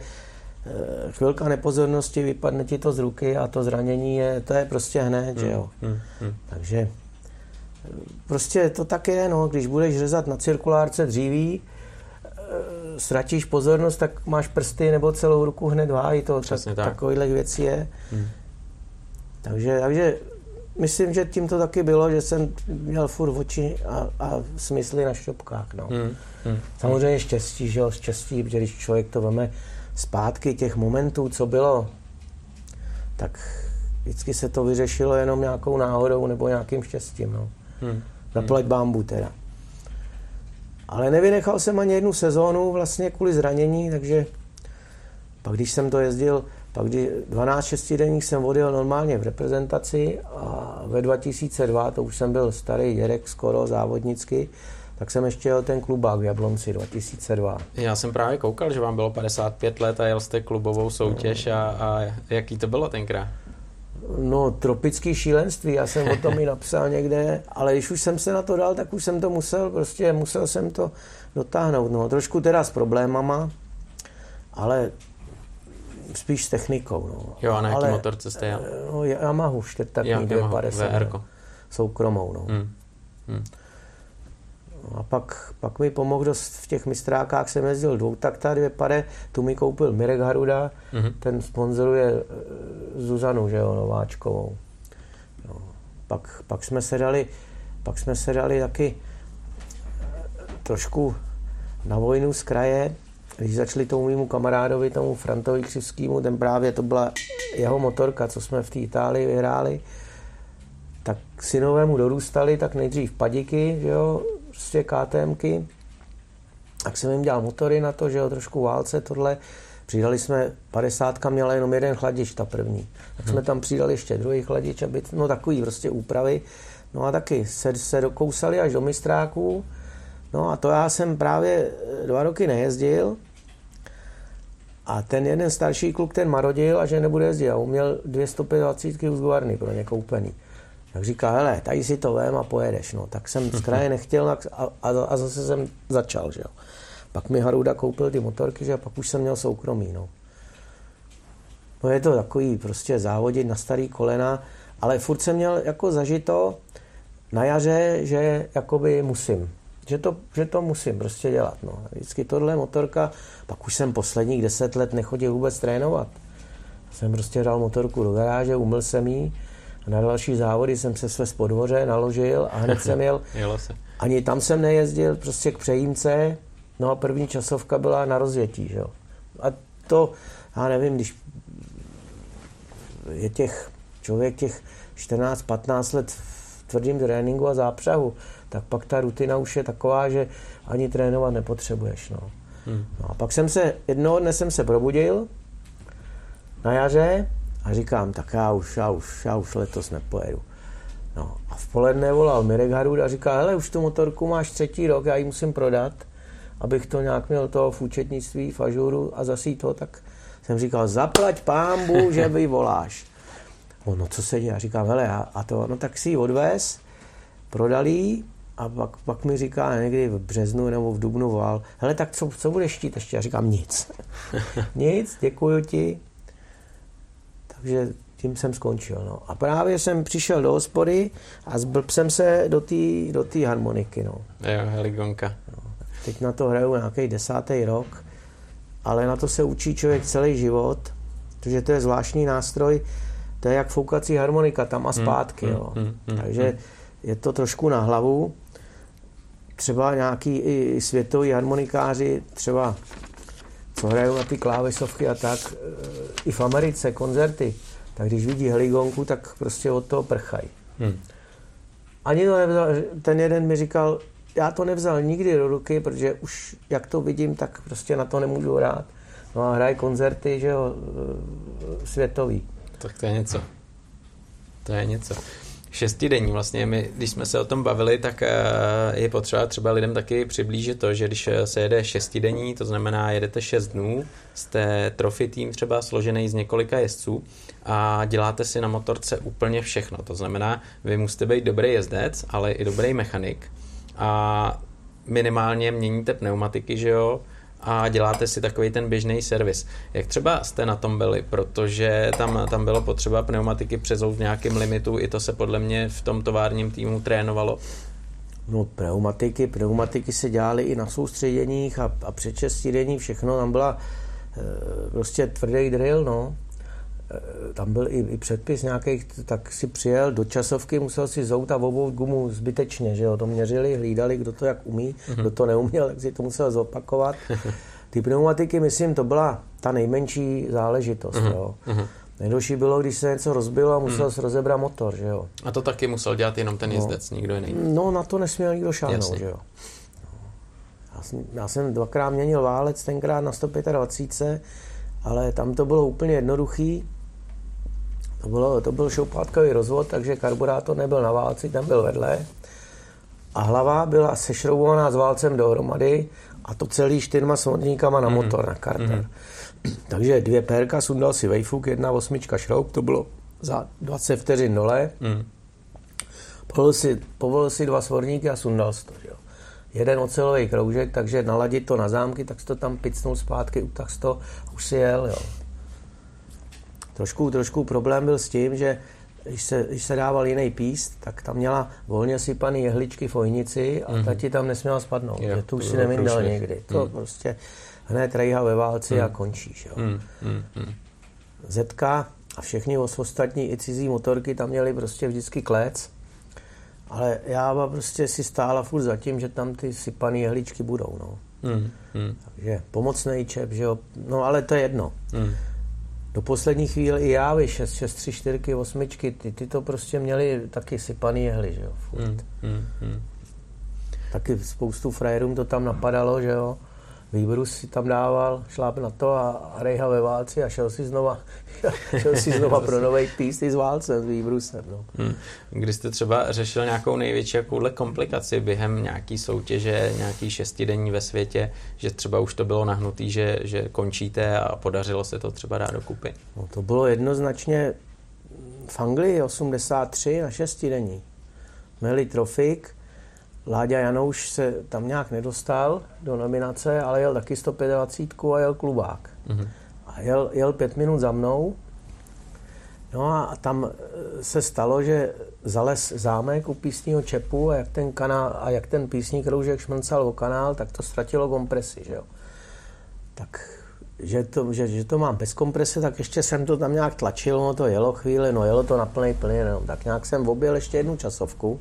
Speaker 2: eh, chvilka nepozornosti, vypadne ti to z ruky a to zranění je, to je prostě hned, že jo. Hmm, hmm, hmm. Takže eh, prostě to tak je, no, když budeš řezat na cirkulárce dříví, eh, ztratíš pozornost, tak máš prsty nebo celou ruku hned vájí, to tak, tak. takovýhle věcí je. Hmm. Takže, takže myslím, že tím to taky bylo, že jsem měl furt oči a, a smysly na šťopkách. No. Hmm, hmm, Samozřejmě štěstí, že jo, štěstí, protože když člověk to veme zpátky těch momentů, co bylo, tak vždycky se to vyřešilo jenom nějakou náhodou nebo nějakým štěstím. No. Hmm, Zaplať bámbu teda. Ale nevynechal jsem ani jednu sezónu vlastně kvůli zranění, takže pak když jsem to jezdil pak kdy 12 šestidenních jsem odjel normálně v reprezentaci a ve 2002, to už jsem byl starý dědek skoro závodnicky, tak jsem ještě jel ten klubák v Jablonci 2002.
Speaker 1: Já jsem právě koukal, že vám bylo 55 let a jel jste klubovou soutěž a, a jaký to bylo tenkrát?
Speaker 2: No, tropický šílenství, já jsem o tom i napsal někde, ale když už jsem se na to dal, tak už jsem to musel, prostě musel jsem to dotáhnout. No, trošku teda s problémama, ale spíš s technikou. No.
Speaker 1: Jo, a na jaký motorce jste jel?
Speaker 2: No, Yamahu, čtyřtakní 250. No. Soukromou, no. Hmm. Hmm. A pak, pak mi pomohl dost v těch mistrákách, jsem jezdil dvoutakta, dvě pade, tu mi koupil Mirek Haruda, mm-hmm. ten sponzoruje eh, Zuzanu, že jo, Nováčkovou. No, pak, pak jsme se dali, pak jsme se dali taky eh, trošku na vojnu z kraje, když začali tomu mému kamarádovi, tomu Frantovi Křivskému, ten právě to byla jeho motorka, co jsme v té Itálii vyhráli, tak synové mu dorůstali, tak nejdřív padiky, že jo, prostě KTMky, tak jsem jim dělal motory na to, že jo, trošku válce, tohle. Přidali jsme, 50 měla jenom jeden chladič, ta první. Tak jsme tam přidali ještě druhý chladič, aby, no takový prostě úpravy. No a taky se, se dokousali až do mistráků. No a to já jsem právě dva roky nejezdil. A ten jeden starší kluk, ten marodil a že nebude jezdit. A uměl 225 z Guarny pro ně koupený. Tak říká, hele, tady si to vem a pojedeš. No. Tak jsem z kraje nechtěl a, a, a zase jsem začal. Že jo. Pak mi Haruda koupil ty motorky, že a pak už jsem měl soukromý. No. no je to takový prostě závodit na starý kolena, ale furt jsem měl jako zažito na jaře, že jakoby musím. Že to, že to musím prostě dělat. No. Vždycky tohle motorka, pak už jsem posledních deset let nechodil vůbec trénovat. Jsem prostě dal motorku do garáže, umyl jsem jí a na další závody jsem se své spodvoře naložil a hned jsem jel.
Speaker 1: Jelo se.
Speaker 2: Ani tam jsem nejezdil, prostě k přejímce, No a první časovka byla na rozvětí, že jo. A to, já nevím, když je těch člověk těch 14-15 let v tvrdém tréninku a zápřahu, tak pak ta rutina už je taková, že ani trénovat nepotřebuješ. No. Hmm. no a pak jsem se, jednoho dne jsem se probudil na jaře a říkám, tak já už, já už, já už letos nepojedu. No a v poledne volal Mirek Harud a říká, hele, už tu motorku máš třetí rok, já ji musím prodat abych to nějak měl to v účetnictví, v ažuru a zasít to, tak jsem říkal, zaplať pámbu, že vy voláš. On, no co se děje? Já říkám, hele, a, a to, no tak si ji odvez, prodali a pak, pak mi říká někdy v březnu nebo v dubnu volal, hele, tak co, co budeš štít ještě? Já říkám, nic. nic, děkuji ti. Takže tím jsem skončil. No. A právě jsem přišel do hospody a zblb jsem se do té do harmoniky. No.
Speaker 1: Jo, heligonka.
Speaker 2: Teď na to hraju nějaký desátý rok, ale na to se učí člověk celý život, protože to je zvláštní nástroj, to je jak foukací harmonika, tam a hmm, zpátky. Hmm, jo. Hmm, hmm, Takže hmm. je to trošku na hlavu. Třeba nějaký i světoví harmonikáři, třeba co hrajou na ty klávesovky a tak, e, i v Americe koncerty, tak když vidí heligonku, tak prostě od toho prchají. Hmm. Ani to nevzal, ten jeden mi říkal, já to nevzal nikdy do ruky, protože už jak to vidím, tak prostě na to nemůžu hrát. No a hraje koncerty, že jo, e, světový.
Speaker 1: Tak to je něco. To je něco. Šestidenní vlastně, my, když jsme se o tom bavili, tak e, je potřeba třeba lidem taky přiblížit to, že když se jede šestidenní, to znamená jedete šest dnů, jste trofy tým třeba složený z několika jezdců a děláte si na motorce úplně všechno. To znamená, vy musíte být dobrý jezdec, ale i dobrý mechanik a minimálně měníte pneumatiky, že jo, a děláte si takový ten běžný servis. Jak třeba jste na tom byli, protože tam, tam bylo potřeba pneumatiky přezout v nějakém limitu, i to se podle mě v tom továrním týmu trénovalo.
Speaker 2: No pneumatiky, pneumatiky se dělaly i na soustředěních a, a před všechno tam byla e, prostě tvrdý drill, no. Eh, tam byl i, i předpis nějaký, tak si přijel do časovky, musel si zout a obout gumu zbytečně, že jo, to měřili, hlídali, kdo to jak umí, mm-hmm. kdo to neuměl, tak si to musel zopakovat. Ty pneumatiky, myslím, to byla ta nejmenší záležitost, mm-hmm. jo. Mm-hmm. Nejdelší bylo, když se něco rozbilo a musel mm. se rozebrat motor, že jo.
Speaker 1: A to taky musel dělat jenom ten no. jezdec, no. nikdo jiný.
Speaker 2: No, na to nesměl nikdo šáhnout, že jo. Já jsem, já jsem dvakrát měnil válec, tenkrát na 125, ale tam to bylo úplně jednoduchý. To, bylo, to byl šoupátkový rozvod, takže karburátor nebyl na válci, ten byl vedle. A hlava byla sešroubovaná s válcem dohromady a to celý čtyřma svodníkama na mhm. motor, na karter. Mm. Takže dvě pérka, sundal si vejfuk, jedna osmička šroub, to bylo za 20 vteřin dole. Mm. Povolil si, povolil si dva svorníky a sundal si to. Že jo. Jeden ocelový kroužek, takže naladit to na zámky, tak si to tam picnul zpátky, tak to už si jel. Jo. Trošku, trošku problém byl s tím, že když se, když se dával jiný píst, tak tam měla volně sypaný jehličky v ojnici a mm-hmm. ta ti tam nesměla spadnout. Jo, že tu už si nevydal někdy. To mm. prostě hned rejha ve válci mm. a končíš. Jo. Mm. Mm. Zetka a všechny ostatní i cizí motorky tam měly prostě vždycky klec. Ale já prostě si stála furt za tím, že tam ty sypané jehličky budou. No.
Speaker 1: Hmm. Hmm.
Speaker 2: Takže pomocný čep, že jo. No ale to je jedno.
Speaker 1: Hmm.
Speaker 2: Do poslední chvíle i jávy, 6, 6, 3, 4, 8, ty, ty to prostě měli taky sypaný jehly, že jo. Furt.
Speaker 1: Hmm. Hmm. Hmm.
Speaker 2: Taky spoustu frajerům to tam napadalo, že jo. Výbrus si tam dával, šláp na to a rejha ve válci a šel si znova, šel si znova pro nový písty s válcem, s Výbrusem. No.
Speaker 1: Hmm. Když jste třeba řešil nějakou největší jakouhle komplikaci během nějaký soutěže, nějaký šestidenní ve světě, že třeba už to bylo nahnutý, že, že končíte a podařilo se to třeba dát dokupy?
Speaker 2: No, to bylo jednoznačně v Anglii 83 na šestidenní. Měli trofik, Láďa Janouš se tam nějak nedostal do nominace, ale jel taky 125 a jel klubák. Mm-hmm. A jel, jel pět minut za mnou. No a tam e, se stalo, že zales zámek u písního čepu a jak ten, kanál, a jak ten písní kroužek šmrncal o kanál, tak to ztratilo kompresi, že jo. Tak že to, že, že to mám bez komprese, tak ještě jsem to tam nějak tlačil, no to jelo chvíli, no jelo to na plný plný, no, tak nějak jsem objel ještě jednu časovku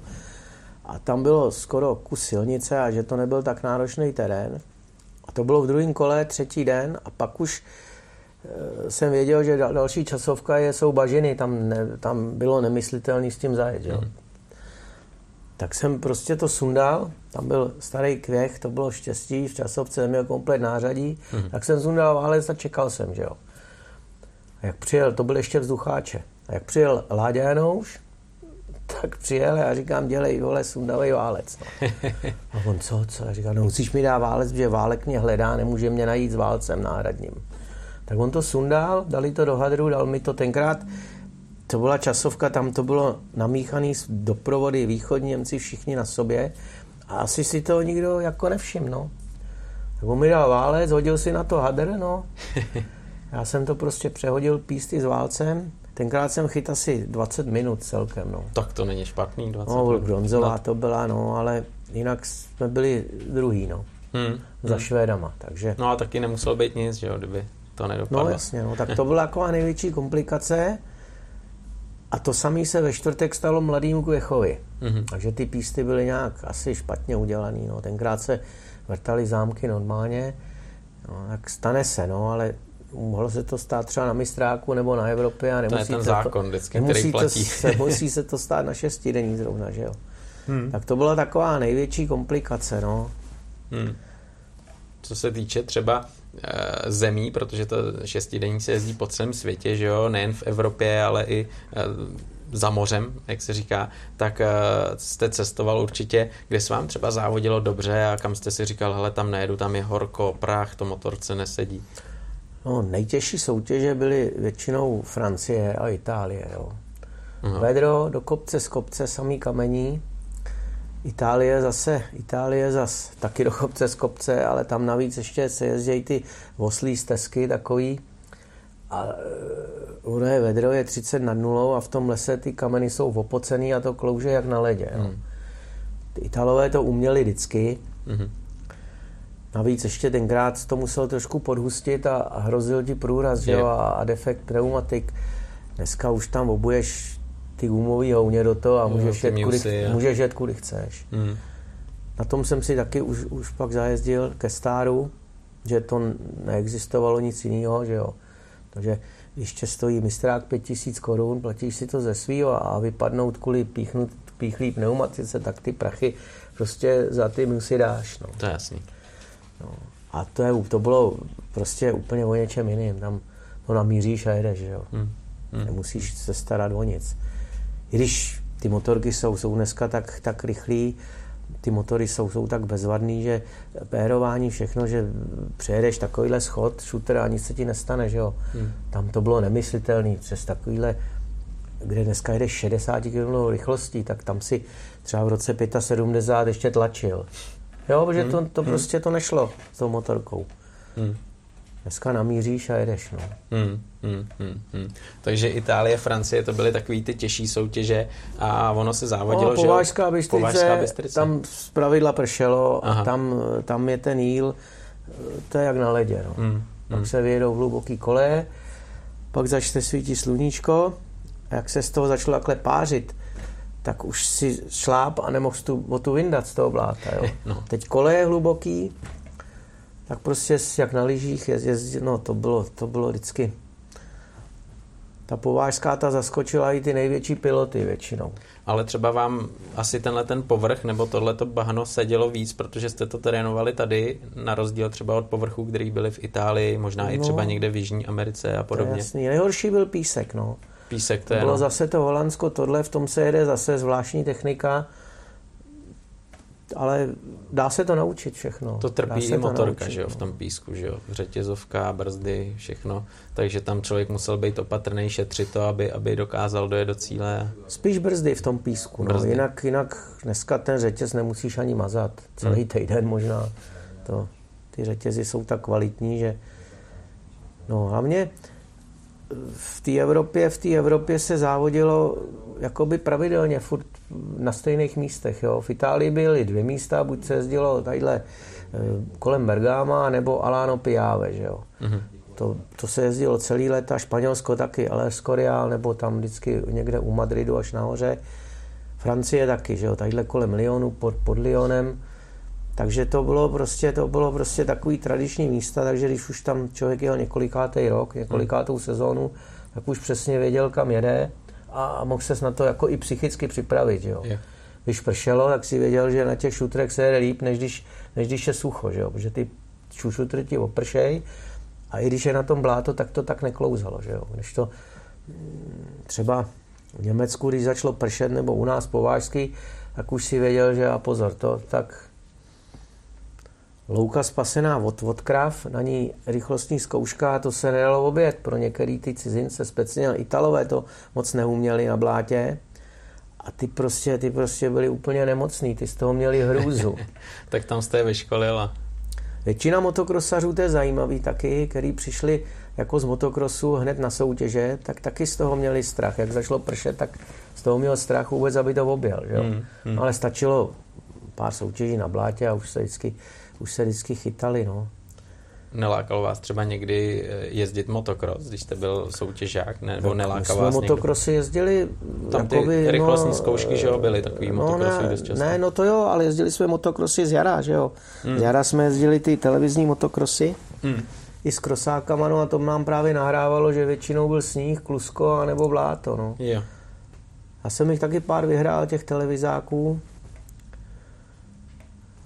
Speaker 2: a tam bylo skoro kus silnice a že to nebyl tak náročný terén. A to bylo v druhém kole, třetí den a pak už e, jsem věděl, že další časovka je, jsou bažiny, tam, ne, tam bylo nemyslitelné s tím zajet. Jo. Mm. Tak jsem prostě to sundal, tam byl starý kvěch, to bylo štěstí, v časovce měl komplet nářadí, mm. tak jsem sundal válec a čekal jsem, že jo. A jak přijel, to byl ještě vzducháče, a jak přijel Láďa Janouš, tak přijel a říkám, dělej, vole, sundavej válec. No. A on, co, co? A říká, no musíš mi dát válec, protože válek mě hledá, nemůže mě najít s válcem náhradním. Tak on to sundal, dali to do hadru, dal mi to tenkrát, to byla časovka, tam to bylo namíchaný z doprovody východní Němci všichni na sobě a asi si to nikdo jako nevšiml, no. Tak on mi dal válec, hodil si na to hadr, no. Já jsem to prostě přehodil písty s válcem Tenkrát jsem chyt asi 20 minut celkem. No.
Speaker 1: Tak to není špatný, 20
Speaker 2: no,
Speaker 1: minut.
Speaker 2: bronzová no. to byla, no, ale jinak jsme byli druhý, no. Hmm. Za hmm. Švédama, takže...
Speaker 1: No a taky nemuselo být nic, že jo, kdyby to nedopadlo.
Speaker 2: No jasně, no, tak to byla taková největší komplikace. A to samé se ve čtvrtek stalo mladým Kvěchovi. Mm-hmm. Takže ty písty byly nějak asi špatně udělané. No. Tenkrát se vrtaly zámky normálně. No, tak stane se, no, ale mohlo se to stát třeba na mistráku nebo na Evropě a nemusí
Speaker 1: to je ten zákon,
Speaker 2: to,
Speaker 1: vždycky, nemusí který platí.
Speaker 2: Se, musí se to stát na šestidenní zrovna, že jo. Hmm. Tak to byla taková největší komplikace, no. Hmm.
Speaker 1: Co se týče třeba e, zemí, protože to šestidenní se jezdí po celém světě, že jo, nejen v Evropě, ale i e, za mořem, jak se říká, tak uh, jste cestoval určitě, kde se vám třeba závodilo dobře a kam jste si říkal, hele, tam nejedu, tam je horko, prach, to motorce nesedí.
Speaker 2: No, nejtěžší soutěže byly většinou Francie a Itálie. Jo. Vedro do kopce z kopce, samý kamení. Itálie zase, Itálie zase taky do kopce z kopce, ale tam navíc ještě se jezdí ty oslí stezky takový. A eh, ono je vedro, je 30 nad nulou a v tom lese ty kameny jsou opocený a to klouže jak na ledě. Jo. Hmm. Ty Italové to uměli vždycky. Hmm Navíc ještě tenkrát to musel trošku podhustit a, a hrozil ti průraz že jo, a, a defekt pneumatik. Dneska už tam obuješ ty gumový houně do toho a můžeš, jet, kudy, můžeš jet kudy chceš. Mm. Na tom jsem si taky už, už pak zajezdil ke stáru, že to neexistovalo nic jiného, že jo. Takže když tě stojí mistrák 5000 korun, platíš si to ze svýho a vypadnout kvůli píchnut, píchlý pneumatice, tak ty prachy prostě za ty musí dáš. No.
Speaker 1: To je jasný.
Speaker 2: No. A to, je, to bylo prostě úplně o něčem jiným. Tam to namíříš a jedeš, že jo. Hmm. Hmm. Nemusíš se starat o nic. I když ty motorky jsou, jsou dneska tak, tak rychlý, ty motory jsou, jsou tak bezvadný, že pérování, všechno, že přejedeš takovýhle schod, shooter a nic se ti nestane, že jo. Hmm. Tam to bylo nemyslitelné, přes takovýhle, kde dneska jedeš 60 km rychlostí, tak tam si třeba v roce 75 ještě tlačil. Jo, protože hmm. to, to hmm. prostě to nešlo s tou motorkou. Hmm. Dneska namíříš a jedeš, no. Hmm,
Speaker 1: hmm, hmm, hmm. Takže Itálie, Francie, to byly takové ty těžší soutěže a ono se závodilo, no,
Speaker 2: Povážská Bystrice, Povážská Bystrice, tam z pravidla pršelo Aha. a tam, tam je ten jíl, to je jak na ledě, no. Hmm, pak hmm. se vyjedou v hluboký kole, pak začne svítit sluníčko a jak se z toho začalo takhle pářit, tak už si šláp a nemohl tu botu vyndat z toho bláta. Jo. No. Teď kole je hluboký, tak prostě jak na lyžích jezdit, no to bylo, to bylo vždycky. Ta povážská ta zaskočila i ty největší piloty většinou.
Speaker 1: Ale třeba vám asi tenhle ten povrch nebo tohleto bahno sedělo víc, protože jste to trénovali tady, na rozdíl třeba od povrchů, který byly v Itálii, možná no, i třeba někde v Jižní Americe a podobně.
Speaker 2: To je jasný. Nejhorší byl písek, no.
Speaker 1: Písek, to,
Speaker 2: bylo
Speaker 1: no.
Speaker 2: zase to Holandsko, tohle, v tom se jede zase zvláštní technika, ale dá se to naučit všechno.
Speaker 1: To trpí i motorka,
Speaker 2: naučit,
Speaker 1: že jo, v tom písku, že jo, řetězovka, brzdy, všechno, takže tam člověk musel být opatrný, šetřit to, aby, aby dokázal dojet do cíle.
Speaker 2: Spíš brzdy v tom písku, no.
Speaker 1: Brzdy.
Speaker 2: Jinak, jinak dneska ten řetěz nemusíš ani mazat, celý
Speaker 1: Hmm.
Speaker 2: týden možná. To, ty řetězy jsou tak kvalitní, že no hlavně v té Evropě, v té Evropě se závodilo jakoby pravidelně, furt na stejných místech. Jo. V Itálii byly dvě místa, buď se jezdilo tadyhle eh, kolem Bergama, nebo Alano Piave, že jo.
Speaker 1: Mhm.
Speaker 2: To, to se jezdilo celý léta, Španělsko taky, ale Escorial, nebo tam vždycky někde u Madridu až nahoře. Francie taky, že jo, tadyhle kolem Lyonu, pod, pod Lyonem. Takže to bylo prostě, to bylo prostě takový tradiční místa, takže když už tam člověk jel několikátý rok, několikátou sezónu, tak už přesně věděl, kam jede a mohl se na to jako i psychicky připravit, jo. Když pršelo, tak si věděl, že na těch šutrech se jede líp, než když, než když je sucho, že jo, protože ty šutry ti opršej a i když je na tom bláto, tak to tak neklouzalo, že jo. Když to mm, třeba v Německu, když začalo pršet, nebo u nás povážsky, tak už si věděl, že a pozor, to tak louka spasená od, od krav, na ní rychlostní zkouška, to se nedalo obět. Pro některý ty cizince, speciálně Italové, to moc neuměli na blátě. A ty prostě, ty prostě byli úplně nemocný, ty z toho měli hrůzu.
Speaker 1: tak tam jste je vyškolila.
Speaker 2: Většina motokrosařů, to je zajímavý taky, který přišli jako z motokrosu hned na soutěže, tak taky z toho měli strach. Jak začalo pršet, tak z toho měl strach vůbec, aby to objel. Že jo?
Speaker 1: Hmm, hmm.
Speaker 2: Ale stačilo pár soutěží na blátě a už se vždycky, už se vždycky chytali. No.
Speaker 1: Nelákalo vás třeba někdy eh, jezdit motocross, když jste byl soutěžák, ne, nebo nelákal vás někdo?
Speaker 2: motokrosy jezdili
Speaker 1: Tam ty
Speaker 2: jakoby,
Speaker 1: rychlostní
Speaker 2: no,
Speaker 1: zkoušky, že jo, byly takový motokrosy
Speaker 2: ne,
Speaker 1: dost často.
Speaker 2: Ne, no to jo, ale jezdili jsme motokrosy z jara, že jo.
Speaker 1: Hmm.
Speaker 2: Z jara jsme jezdili ty televizní motokrosy
Speaker 1: Hmm.
Speaker 2: i s krosákama, no a to nám právě nahrávalo, že většinou byl sníh, klusko a nebo bláto, no.
Speaker 1: Jo.
Speaker 2: Já jsem jich taky pár vyhrál, těch televizáků.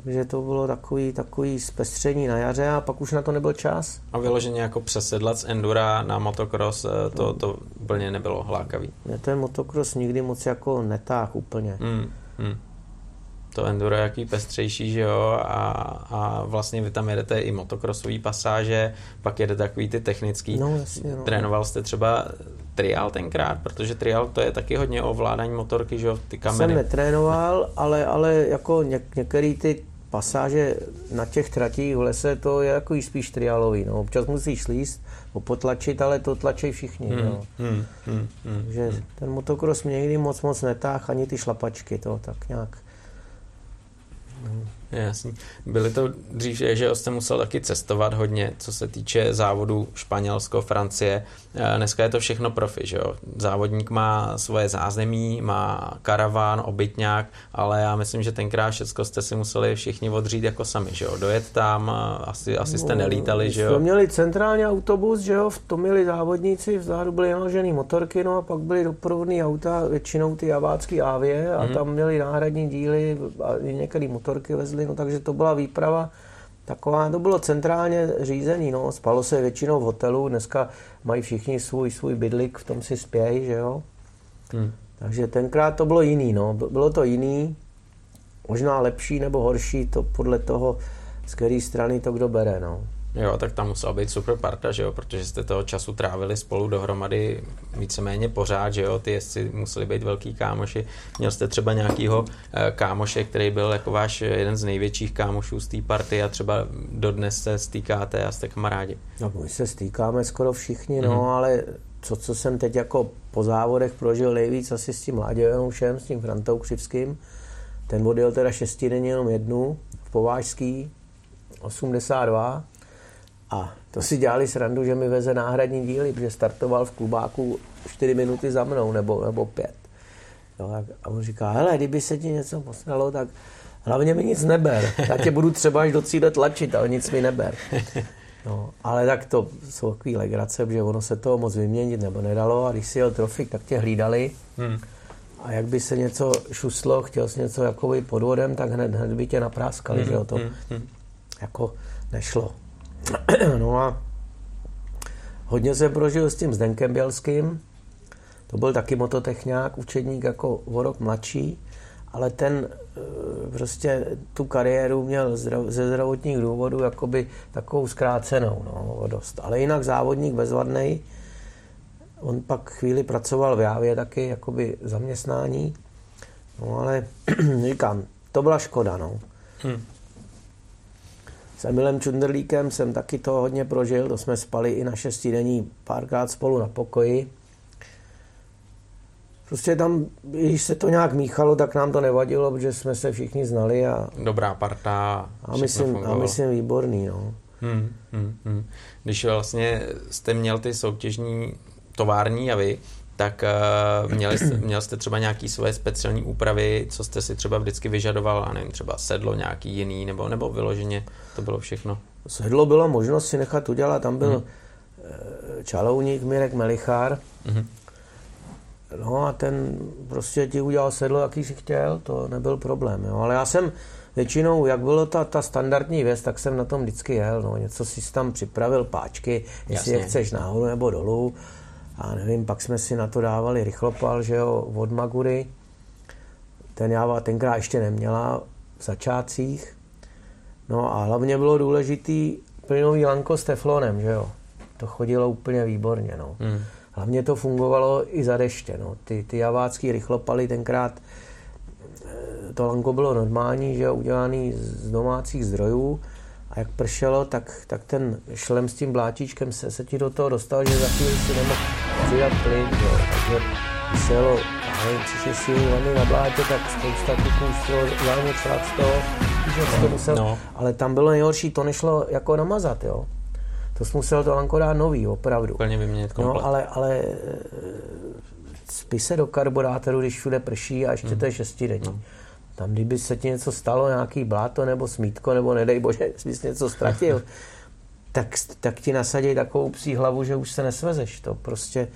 Speaker 2: Takže to bylo takový, takový zpestření na jaře a pak už na to nebyl čas.
Speaker 1: A vyloženě jako přesedlat z endura na motocross, eh, to, to úplně nebylo hlákavý.
Speaker 2: Mě ten motocross nikdy moc jako netáh úplně.
Speaker 1: Hmm. Hmm. To enduro je jaký pestřejší, že jo, a, a vlastně vy tam jedete i motocrossové pasáže, pak jedete takový ty technický.
Speaker 2: No, jasně, no.
Speaker 1: Trénoval jste třeba trial tenkrát, protože trial to je taky hodně ovládání motorky, že jo, ty
Speaker 2: Jsem
Speaker 1: kameny.
Speaker 2: netrénoval, ale, ale jako něk, některé ty pasáže na těch tratích v lese, to je jako spíš triálový. No. Občas musíš slíst, potlačit, ale to tlačí všichni.
Speaker 1: Hmm,
Speaker 2: No.
Speaker 1: hmm, hmm, hmm.
Speaker 2: Takže ten motocross mě někdy moc moc netáh, ani ty šlapačky, to tak nějak.
Speaker 1: Je Jasný. Byly to dřív, že že jste musel taky cestovat hodně, co se týče závodu Španělsko, Francie. Eh, Dneska je to všechno profi, že jo. Závodník má svoje zázemí, má karaván, obytňák, ale já myslím, že tenkrát všechno jste si museli všichni odřít jako sami, že jo. Dojet tam, eh, asi, asi jste nelítali, že
Speaker 2: No, Jsme
Speaker 1: jo.
Speaker 2: měli centrální autobus, že jo, v tom měli závodníci, vzadu byly naložený motorky, no a pak byly doprovodné auta, většinou ty javácký Avie a
Speaker 1: Mhm.
Speaker 2: tam měli náhradní díly a některé motorky vezli, no takže to byla výprava taková, to bylo centrálně řízený, no, spalo se většinou v hotelu, dneska mají všichni svůj, svůj bydlik, v tom si spějí, že jo.
Speaker 1: Hmm.
Speaker 2: Takže tenkrát to bylo jiný, no. Bylo to jiný, možná lepší nebo horší, to podle toho, z které strany to kdo bere, no.
Speaker 1: Jo, tak tam musela být super parta, že jo, protože jste toho času trávili spolu dohromady víceméně pořád, že jo, ty jezdci museli být velký kámoši. Měl jste třeba nějakýho eh, kámoše, který byl jako váš eh, jeden z největších kámošů z té party a třeba dodnes se stýkáte a jste kamarádi.
Speaker 2: No, my se stýkáme skoro všichni, no,
Speaker 1: Mhm.
Speaker 2: ale co, co jsem teď jako po závodech prožil nejvíc asi s tím Láďovem s tím Frantou Křivským, ten odjel teda šestidenně jenom jednu v Povážský, 82, a to si dělali srandu, že mi veze náhradní díly, protože startoval v klubáku 4 minuty za mnou, nebo, nebo 5. Jo, a on říká, hele, kdyby se ti něco posnalo, tak Hlavně mi nic neber. Já tě budu třeba až do cíle tlačit, ale nic mi neber. No, ale tak to jsou takový legrace, že ono se toho moc vyměnit nebo nedalo a když si jel trofik, tak tě hlídali. Hmm. A jak by se něco šuslo, chtěl jsi něco jakoby podvodem, tak hned, hned by tě napráskali, hmm. že jo, to hmm. hmm. jako nešlo. no a hodně se prožil s tím Zdenkem Bělským, to byl taky mototechňák, učedník jako o rok mladší, ale ten eh, prostě tu kariéru měl ze zdravotních důvodů jakoby takovou zkrácenou, no, dost. Ale jinak závodník bezvadný. On pak chvíli pracoval v Jávě taky, jakoby zaměstnání. No ale říkám, to byla škoda, no. Hmm. S Emilem Čunderlíkem jsem taky to hodně prožil, to jsme spali i na šestidenní párkrát spolu na pokoji. Prostě tam, když se to nějak míchalo, tak nám to nevadilo, protože jsme se všichni znali. A,
Speaker 1: Dobrá parta.
Speaker 2: A myslím, a myslím výborný, no.
Speaker 1: Hmm, hmm, hmm. Když vlastně jste měl ty soutěžní tovární javy, tak uh, měli měl jste třeba nějaký svoje speciální úpravy, co jste si třeba vždycky vyžadoval, a nevím, třeba sedlo nějaký jiný, nebo, nebo vyloženě to bylo všechno?
Speaker 2: Sedlo bylo možnost si nechat udělat, tam byl hmm. čalouník Mirek Melichár, hmm. No a ten prostě ti udělal sedlo, jaký si chtěl, to nebyl problém. Jo. Ale já jsem většinou, jak bylo ta, ta standardní věc, tak jsem na tom vždycky jel. No. Něco si tam připravil páčky, jestli Jasně. je chceš nahoru nebo dolů. A nevím, pak jsme si na to dávali rychlopal, že jo, od Magury. Ten já tenkrát ještě neměla v začátcích. No a hlavně bylo důležitý plynový lanko s teflonem, že jo. To chodilo úplně výborně, no. Hmm. Hlavně to fungovalo i za deště. No. Ty, ty javácký rychlopaly tenkrát, eh, to lanko bylo normální, že udělaný z domácích zdrojů a jak pršelo, tak, tak ten šlem s tím blátíčkem se, se ti do toho dostal, že za chvíli si nemohl přidat plyn. Že? Takže když se jelo, nevím, tři, šest vany na blátě, tak spousta kuků šlo zájmu z toho, že to musel, no. ale tam bylo nejhorší, to nešlo jako namazat, jo. To jsi musel to lanko dát nový, opravdu.
Speaker 1: Úplně vyměnit komplet.
Speaker 2: No, ale, ale eh, spí se do karburátoru, když všude prší a ještě hmm. to je šestidenní. Hmm. Tam, kdyby se ti něco stalo, nějaký bláto nebo smítko, nebo nedej bože, jsi něco ztratil, tak, tak ti nasadí takovou psí hlavu, že už se nesvezeš. To prostě,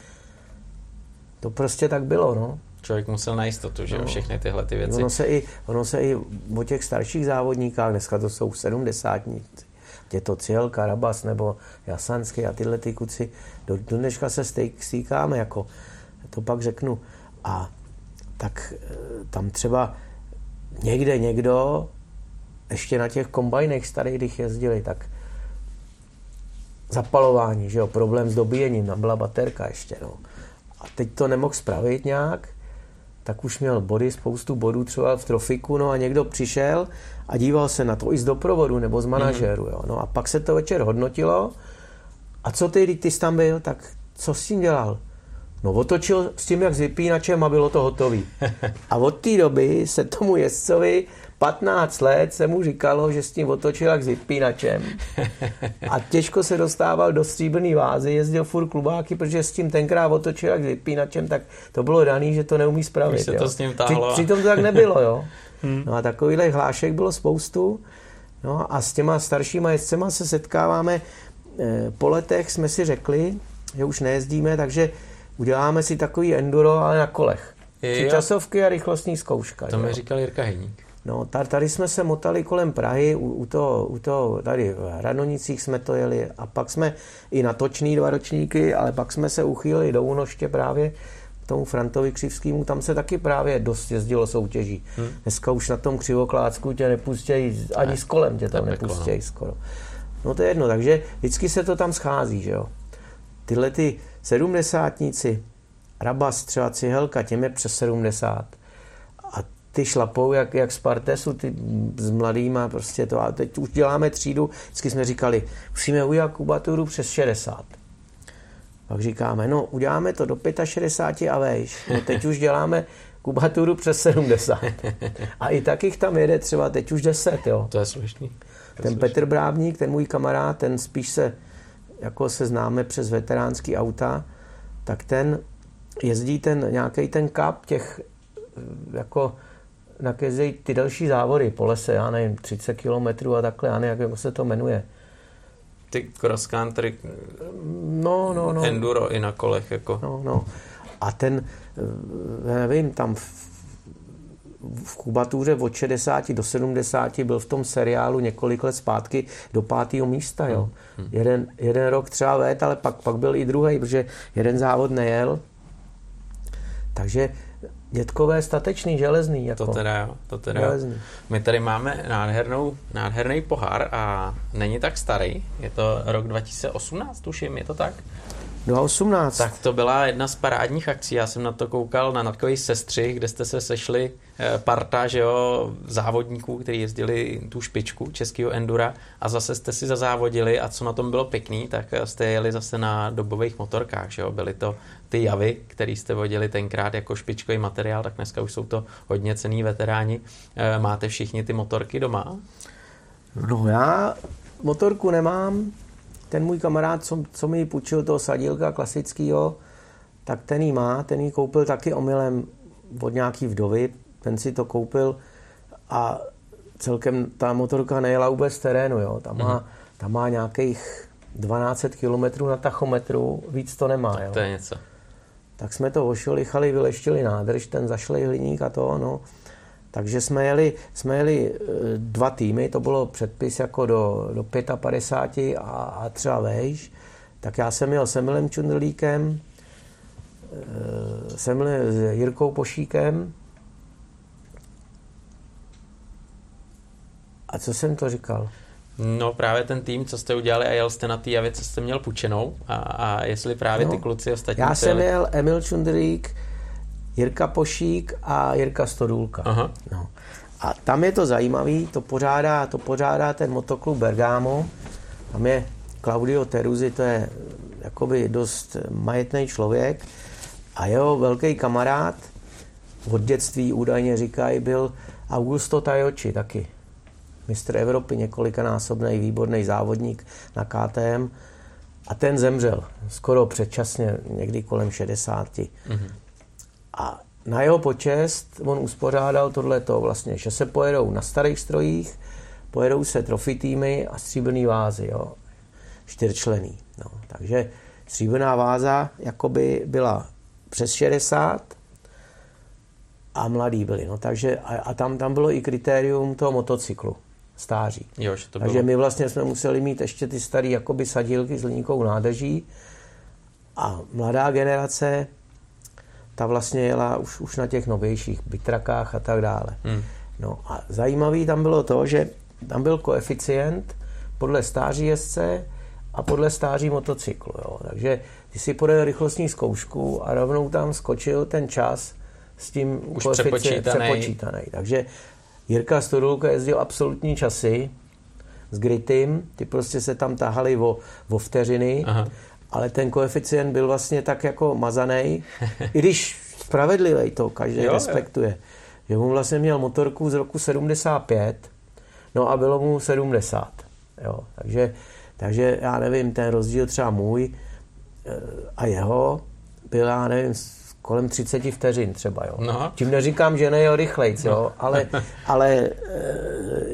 Speaker 2: to prostě tak bylo, no.
Speaker 1: Člověk musel na jistotu, že no. všechny tyhle ty věci.
Speaker 2: Ono se, i, ono se i o těch starších závodníkách, dneska to jsou sedmdesátníci, je to Ciel, Karabas nebo Jasanský a tyhle ty kuci, do, do dneška se stýkáme, jako to pak řeknu. A tak e, tam třeba někde někdo, ještě na těch kombajnech starých, když jezdili, tak zapalování, že jo, problém s dobíjením, tam byla baterka ještě, no. A teď to nemohl spravit nějak, tak už měl body, spoustu bodů třeba v trofiku, no a někdo přišel a díval se na to i z doprovodu nebo z manažéru, jo. No a pak se to večer hodnotilo a co ty, ty jsi tam byl, tak co s tím dělal? No otočil s tím jak s vypínačem a bylo to hotový. A od té doby se tomu jezdcovi 15 let se mu říkalo, že s tím otočil jak s vypínačem. A těžko se dostával do stříbrný vázy, jezdil furt klubáky, protože s tím tenkrát otočil jak s vypínačem, tak to bylo daný, že to neumí spravit.
Speaker 1: se to s ním táhlo.
Speaker 2: Při, přitom to tak nebylo, jo. Hmm. No a takovýhle hlášek bylo spoustu. No a s těma staršíma jezdcema se setkáváme. Eh, po letech jsme si řekli, že už nejezdíme, takže uděláme si takový enduro, ale na kolech. Tři časovky a rychlostní zkouška.
Speaker 1: To mi říkal Jirka Hejník.
Speaker 2: No, tady jsme se motali kolem Prahy, u, u, toho, u toho, tady v Hradonicích jsme to jeli a pak jsme i na točný dva ročníky, ale pak jsme se uchýlili do Únoště právě tomu Frantovi Křivskému, tam se taky právě dost jezdilo soutěží. Hmm. Dneska už na tom křivoklácku tě nepustějí, ani ne, s kolem tě tam nepustějí no. skoro. No to je jedno, takže vždycky se to tam schází, že jo. Tyhle ty sedmdesátníci, Rabas, třeba Cihelka, těm je přes 70 ty šlapou jak, jak z partesu, ty s mladýma prostě to. A teď už děláme třídu, vždycky jsme říkali, musíme udělat kubaturu přes 60. Pak říkáme, no uděláme to do 65 a vejš. No teď už děláme kubaturu přes 70. A i tak jich tam jede třeba teď už 10, jo.
Speaker 1: To je slušný.
Speaker 2: Ten Petr Brábník, ten můj kamarád, ten spíš se, jako se známe přes veteránský auta, tak ten jezdí ten nějaký ten kap těch jako nakezej ty další závody po lese, já nevím, 30 kilometrů a takhle, já nevím, jak se to jmenuje.
Speaker 1: Ty cross country,
Speaker 2: No, no, no.
Speaker 1: enduro i na kolech, jako.
Speaker 2: No, no. A ten, eh, já nevím, tam v, v kubatuře od 60 do 70 byl v tom seriálu několik let zpátky do pátého místa, jo. Jeden, jeden rok třeba vét, ale pak, pak byl i druhý, protože jeden závod nejel. Takže dětkové statečný, železný. Jako.
Speaker 1: To teda jo, to teda jo.
Speaker 2: Železný.
Speaker 1: My tady máme nádhernou, nádherný pohár a není tak starý, je to rok 2018, tuším, je to tak?
Speaker 2: 2.18.
Speaker 1: Tak to byla jedna z parádních akcí, já jsem na to koukal na takový sestřih, kde jste se sešli parta, že jo, závodníků, kteří jezdili tu špičku českého endura a zase jste si zazávodili a co na tom bylo pěkný, tak eh, jste jeli zase na dobových motorkách, že jo, byly to ty javy, který jste vodili tenkrát jako špičkový materiál, tak dneska už jsou to hodně cený veteráni. Eh, Máte všichni ty motorky doma?
Speaker 2: No já motorku nemám. Ten můj kamarád, co, co mi půjčil toho sadílka klasického, tak ten ji má, ten ji koupil taky omylem od nějaký vdovy, ten si to koupil a celkem ta motorka nejela vůbec terénu, jo. Tam, má, tam má nějakých 12 km na tachometru, víc to nemá, jo.
Speaker 1: To je něco.
Speaker 2: Tak jsme to ošolichali, vyleštili nádrž, ten zašlej hliník a to, no. Takže jsme jeli, jsme jeli eh, dva týmy, to bylo předpis jako do, do 55 a, a třeba vejš. Tak já jsem jel s Emilem Čundrlíkem, eh, s Emilem, s Jirkou Pošíkem. A co jsem to říkal?
Speaker 1: No právě ten tým, co jste udělali a jel jste na té javě, co jste měl půjčenou a, a jestli právě
Speaker 2: No,
Speaker 1: ty kluci ostatní...
Speaker 2: Já jsem
Speaker 1: jeli-
Speaker 2: jel Emil Čundrlík, Jirka Pošík a Jirka Stodůlka.
Speaker 1: Aha.
Speaker 2: No. A tam je to zajímavé, to pořádá, to pořádá ten motoklub Bergamo. Tam je Claudio Teruzzi, to je jakoby dost majetný člověk. A jeho velký kamarád od dětství údajně říkají, byl Augusto Tajoči taky. Mistr Evropy, několikanásobný výborný závodník na KTM. A ten zemřel skoro předčasně, někdy kolem 60. Mm-hmm. A na jeho počest on uspořádal tohleto vlastně, že se pojedou na starých strojích, pojedou se trofy týmy a stříbrný vázy, jo, čtyřčlený. No, takže stříbrná váza jakoby byla přes 60 a mladí byli, no, takže a, a tam, tam bylo i kritérium toho motocyklu, stáří.
Speaker 1: Jo, že to
Speaker 2: Takže
Speaker 1: bylo.
Speaker 2: my vlastně jsme museli mít ještě ty staré jakoby sadílky s hliníkovou nádrží a mladá generace ta vlastně jela už, už na těch novějších bitrakách a tak dále.
Speaker 1: Hmm.
Speaker 2: No a zajímavý tam bylo to, že tam byl koeficient podle stáří jezdce a podle stáří motocyklu. Jo. Takže ty si podal rychlostní zkoušku a rovnou tam skočil ten čas s tím
Speaker 1: Už přepočítanej.
Speaker 2: přepočítaný. Takže Jirka Stodulka jezdil absolutní časy s Gritym, ty prostě se tam tahali o, o vteřiny,
Speaker 1: Aha.
Speaker 2: ale ten koeficient byl vlastně tak jako mazaný, i když spravedlivý to každý
Speaker 1: Jo, jo.
Speaker 2: respektuje. Že on vlastně měl motorku z roku 75, no a bylo mu 70. Jo, takže, takže já nevím, ten rozdíl třeba můj eh, a jeho byl, já nevím, kolem 30 vteřin třeba, jo.
Speaker 1: No.
Speaker 2: Tím neříkám, že nejel rychlejc, jo, ale, ale eh,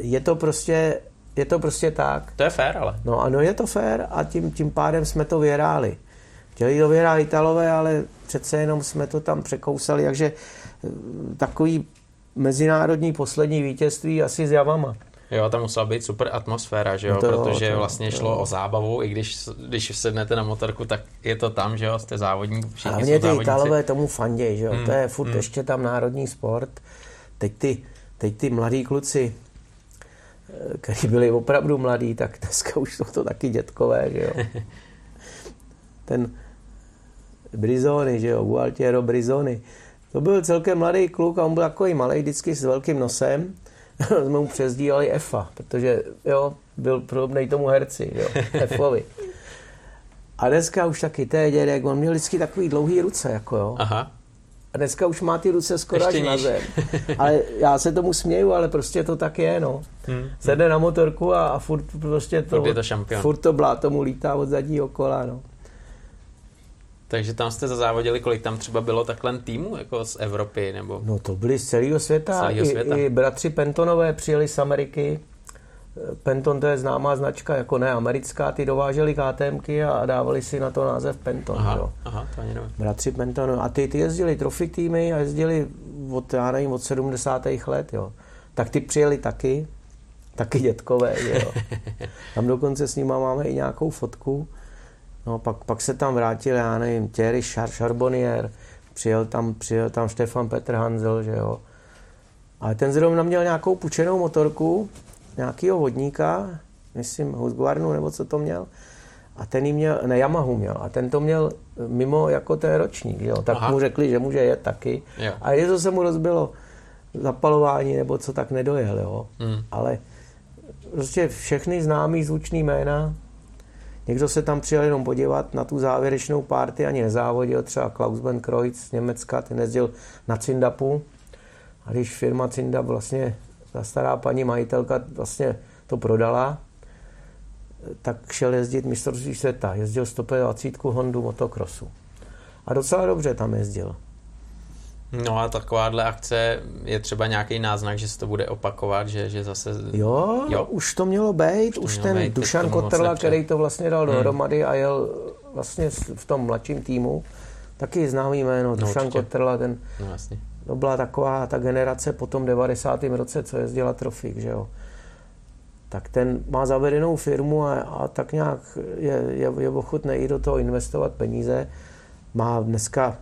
Speaker 2: je to prostě, je to prostě tak.
Speaker 1: To je fér, ale.
Speaker 2: No ano, je to fér a tím, tím pádem jsme to vyhráli. Chtěli to vyhrát Italové, ale přece jenom jsme to tam překousali, takže eh, takový mezinárodní poslední vítězství asi s Javama.
Speaker 1: Jo, tam musela být super atmosféra, že jo,
Speaker 2: No to jo,
Speaker 1: protože
Speaker 2: to
Speaker 1: vlastně
Speaker 2: to
Speaker 1: šlo
Speaker 2: jo.
Speaker 1: o zábavu, i když, když sednete na motorku, tak je to tam, že jo, jste závodník, všichni
Speaker 2: Hlavně
Speaker 1: jsou
Speaker 2: ty
Speaker 1: závodníci.
Speaker 2: Italové tomu fanděj, že jo? to je furt ještě tam národní sport. Teď ty, teď ty mladí kluci, eh, kteří byli opravdu mladí, tak dneska už jsou to taky dětkové, že jo. Ten Brizoni, že jo, Gualtiero Brizoni. To byl celkem mladý kluk a on byl takový malý, vždycky s velkým nosem. jsme mu přezdívali Efa, protože jo, byl podobný tomu herci, jo, Efovi. A dneska už taky, to je dědek, on měl vždycky takový dlouhý ruce, jako jo.
Speaker 1: Aha,
Speaker 2: A dneska už má ty ruce skoro až na zem. Ale já se tomu směju, ale prostě to tak je, no.
Speaker 1: Hmm.
Speaker 2: Sedne na motorku a, a furt prostě to,
Speaker 1: Furt je to šampion.
Speaker 2: furt to bláto mu lítá od zadního kola, no.
Speaker 1: Takže tam jste zazávodili, kolik tam třeba bylo takhle týmů jako z Evropy? Nebo...
Speaker 2: No to byli z celého světa.
Speaker 1: celého světa.
Speaker 2: I, I bratři Pentonové přijeli z Ameriky. Penton to je známá značka, jako ne americká, ty dováželi KTMky a dávali si na to název Penton.
Speaker 1: Aha,
Speaker 2: jo.
Speaker 1: aha, to ani nevím.
Speaker 2: Bratři Penton. A ty, ty jezdili trofy týmy a jezdili od, já nevím, od 70. let, jo. Tak ty přijeli taky, taky dětkové, jo. Tam dokonce s nima máme i nějakou fotku. No, pak, pak se tam vrátil, já nevím, Thierry Char, Charbonnier, přijel tam, přijel tam Štefan Petr Hanzel, že jo. Ale ten zrovna měl nějakou pučenou motorku, nějakýho vodníka, myslím Husqvarnu nebo co to měl, a ten jí měl, ne Yamahu měl, a ten to měl mimo jako ten ročník, jo. Tak
Speaker 1: Aha.
Speaker 2: mu řekli, že může jet taky.
Speaker 1: Jo.
Speaker 2: A něco se mu rozbilo zapalování nebo co tak nedojel, jo.
Speaker 1: Hmm.
Speaker 2: Ale prostě všechny známý zvučný jména, někdo se tam přijel jenom podívat na tu závěrečnou party, ani nezávodil, třeba Klaus Ben Kreuz z Německa, ten jezdil na Cindapu, a když firma Cindap vlastně, ta stará paní majitelka vlastně to prodala, tak šel jezdit mistrovství světa. Jezdil 120 Hondu motokrosu. A docela dobře tam jezdil.
Speaker 1: No a takováhle akce je třeba nějaký náznak, že se to bude opakovat, že, že zase...
Speaker 2: Jo,
Speaker 1: Jo.
Speaker 2: už to mělo být, už,
Speaker 1: mělo
Speaker 2: ten
Speaker 1: být,
Speaker 2: Dušan Kotrla, který to vlastně dal dohromady a jel vlastně v tom mladším týmu, taky známý jméno,
Speaker 1: No,
Speaker 2: Dušan
Speaker 1: určitě.
Speaker 2: Kotrla, ten,
Speaker 1: No jasně.
Speaker 2: to byla taková ta generace po tom 90. roce, co jezdila Trofik, že jo. Tak ten má zavedenou firmu a, a tak nějak je, je, je ochotný i do toho investovat peníze. Má dneska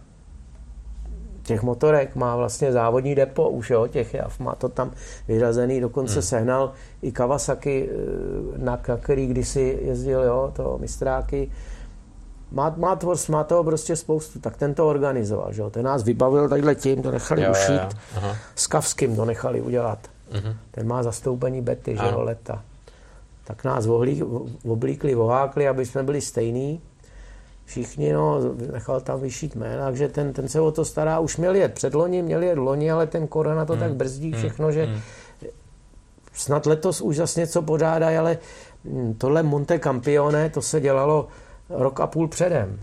Speaker 2: těch motorek, má vlastně závodní depo už, jo, těch jav, má to tam vyrazený, dokonce hmm. sehnal i Kawasaki, eh, na, na který kdysi jezdil, jo, to mistráky, má, má, to, má toho prostě spoustu, tak ten to organizoval, že jo, ten nás vybavil takhle tím, to nechali
Speaker 1: Jo, jo,
Speaker 2: ušít,
Speaker 1: jo. Aha.
Speaker 2: s Kavským to nechali udělat.
Speaker 1: Mhm.
Speaker 2: Ten má zastoupení Betty, že jo, leta. Tak nás ohlí, oblíkli, ohákli, aby jsme byli stejní. Všichni, no, nechal tam vyšít jména, takže ten, ten se o to stará. Už měl jet předloni, měl jet loni, ale ten korona to tak brzdí všechno, že snad letos už zase něco pořádají, ale mm, tohle Monte Campione, to se dělalo rok a půl předem.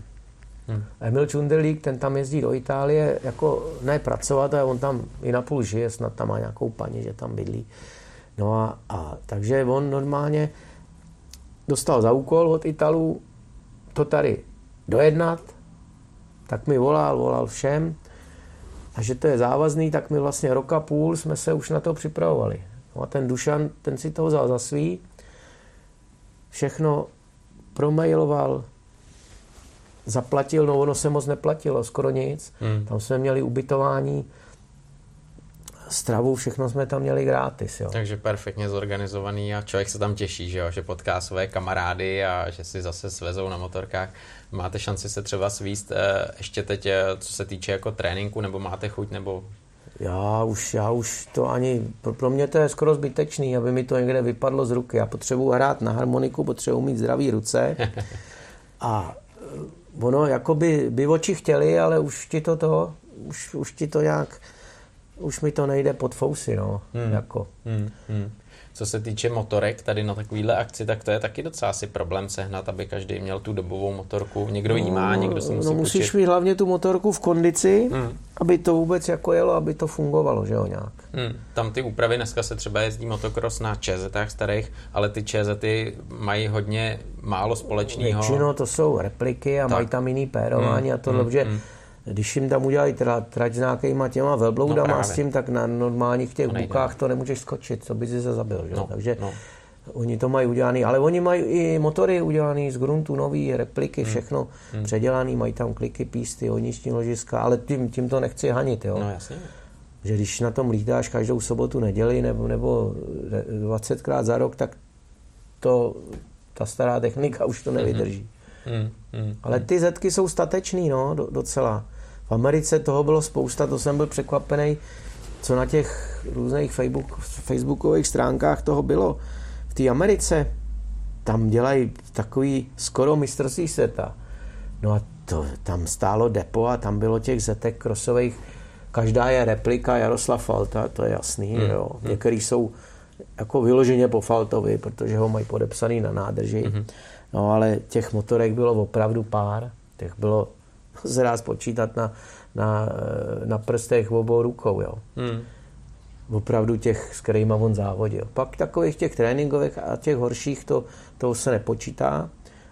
Speaker 1: Hmm.
Speaker 2: Emil Čundelík, ten tam jezdí do Itálie, jako ne pracovat, ale on tam i na půl žije, snad tam má nějakou paní, že tam bydlí. No a, a takže on normálně dostal za úkol od Italů to tady dojednat, tak mi volal, volal všem, a že to je závazný, tak my vlastně roka půl jsme se už na to připravovali. No a ten Dušan, ten si to vzal za svý, všechno promailoval, zaplatil, no ono se moc neplatilo, skoro nic.
Speaker 1: Hmm.
Speaker 2: Tam jsme měli ubytování, stravu, všechno jsme tam měli gratis, jo.
Speaker 1: Takže perfektně zorganizovaný a člověk se tam těší, že, jo? že potká své kamarády a že si zase svezou na motorkách. Máte šanci se třeba svíst eh, ještě teď, eh, co se týče jako tréninku, nebo máte chuť, nebo
Speaker 2: Já už, já už to ani, pro, pro mě to je skoro zbytečný, aby mi to někde vypadlo z ruky. Já potřebuji hrát na harmoniku, potřebuji mít zdravý ruce. A eh, ono, jako by, by oči chtěli, ale už ti to to, už, už ti to nějak, už mi to nejde pod fousy, no.
Speaker 1: Hmm.
Speaker 2: Jako.
Speaker 1: Hmm, hmm. Co se týče motorek tady na takovýhle akci, tak to je taky docela asi problém sehnat, aby každý měl tu dobovou motorku. Někdo ji má, někdo si musí
Speaker 2: no, musíš
Speaker 1: půjčit.
Speaker 2: mít hlavně tu motorku v kondici,
Speaker 1: Hmm.
Speaker 2: aby to vůbec jako jelo, aby to fungovalo, že jo, nějak.
Speaker 1: Hmm, tam ty úpravy, dneska se třeba jezdí motocross na čezetách starých, ale ty čezety mají hodně málo společného.
Speaker 2: Většinou to jsou repliky a
Speaker 1: Tak.
Speaker 2: mají tam jiný pérování
Speaker 1: Hmm,
Speaker 2: a tohle,
Speaker 1: hmm,
Speaker 2: protože
Speaker 1: hmm.
Speaker 2: Když jim tam udělají tra, trať s nějakýma těma velbloudama
Speaker 1: No
Speaker 2: s tím, tak na normálních těch
Speaker 1: To
Speaker 2: bukách to nemůžeš skočit, co by si se zabil, že?
Speaker 1: No,
Speaker 2: takže
Speaker 1: no.
Speaker 2: oni to mají udělaný, ale oni mají i motory udělaný z gruntu, nový repliky, všechno předělaný, mají tam kliky, písty, oniční ložiska, ale tím, tím to nechci hanit, jo?
Speaker 1: No jasně.
Speaker 2: že když na tom lítáš každou sobotu, neděli nebo, nebo 20krát za rok, tak to, ta stará technika už to nevydrží.
Speaker 1: Hmm, hmm.
Speaker 2: Ale ty zetky jsou statečný, no, do, docela. V Americe toho bylo spousta, to jsem byl překvapený, co na těch různých Facebook, facebookových stránkách toho bylo. V té Americe tam dělají takový skoro mistrovství světa. No a to, tam stálo depo a tam bylo těch zetek krosových, každá je replika Jaroslav Falta, to je jasný, hmm. jo. Některý jsou jako vyloženě po Faltovi, protože ho mají podepsaný na nádrži. Hmm. No ale těch motorek bylo opravdu pár, těch bylo se dá spočítat na, na, na prstech obou rukou, jo.
Speaker 1: Hmm.
Speaker 2: Opravdu těch, s kterými on závodil. Pak takových těch tréninkových a těch horších, to, to se nepočítá,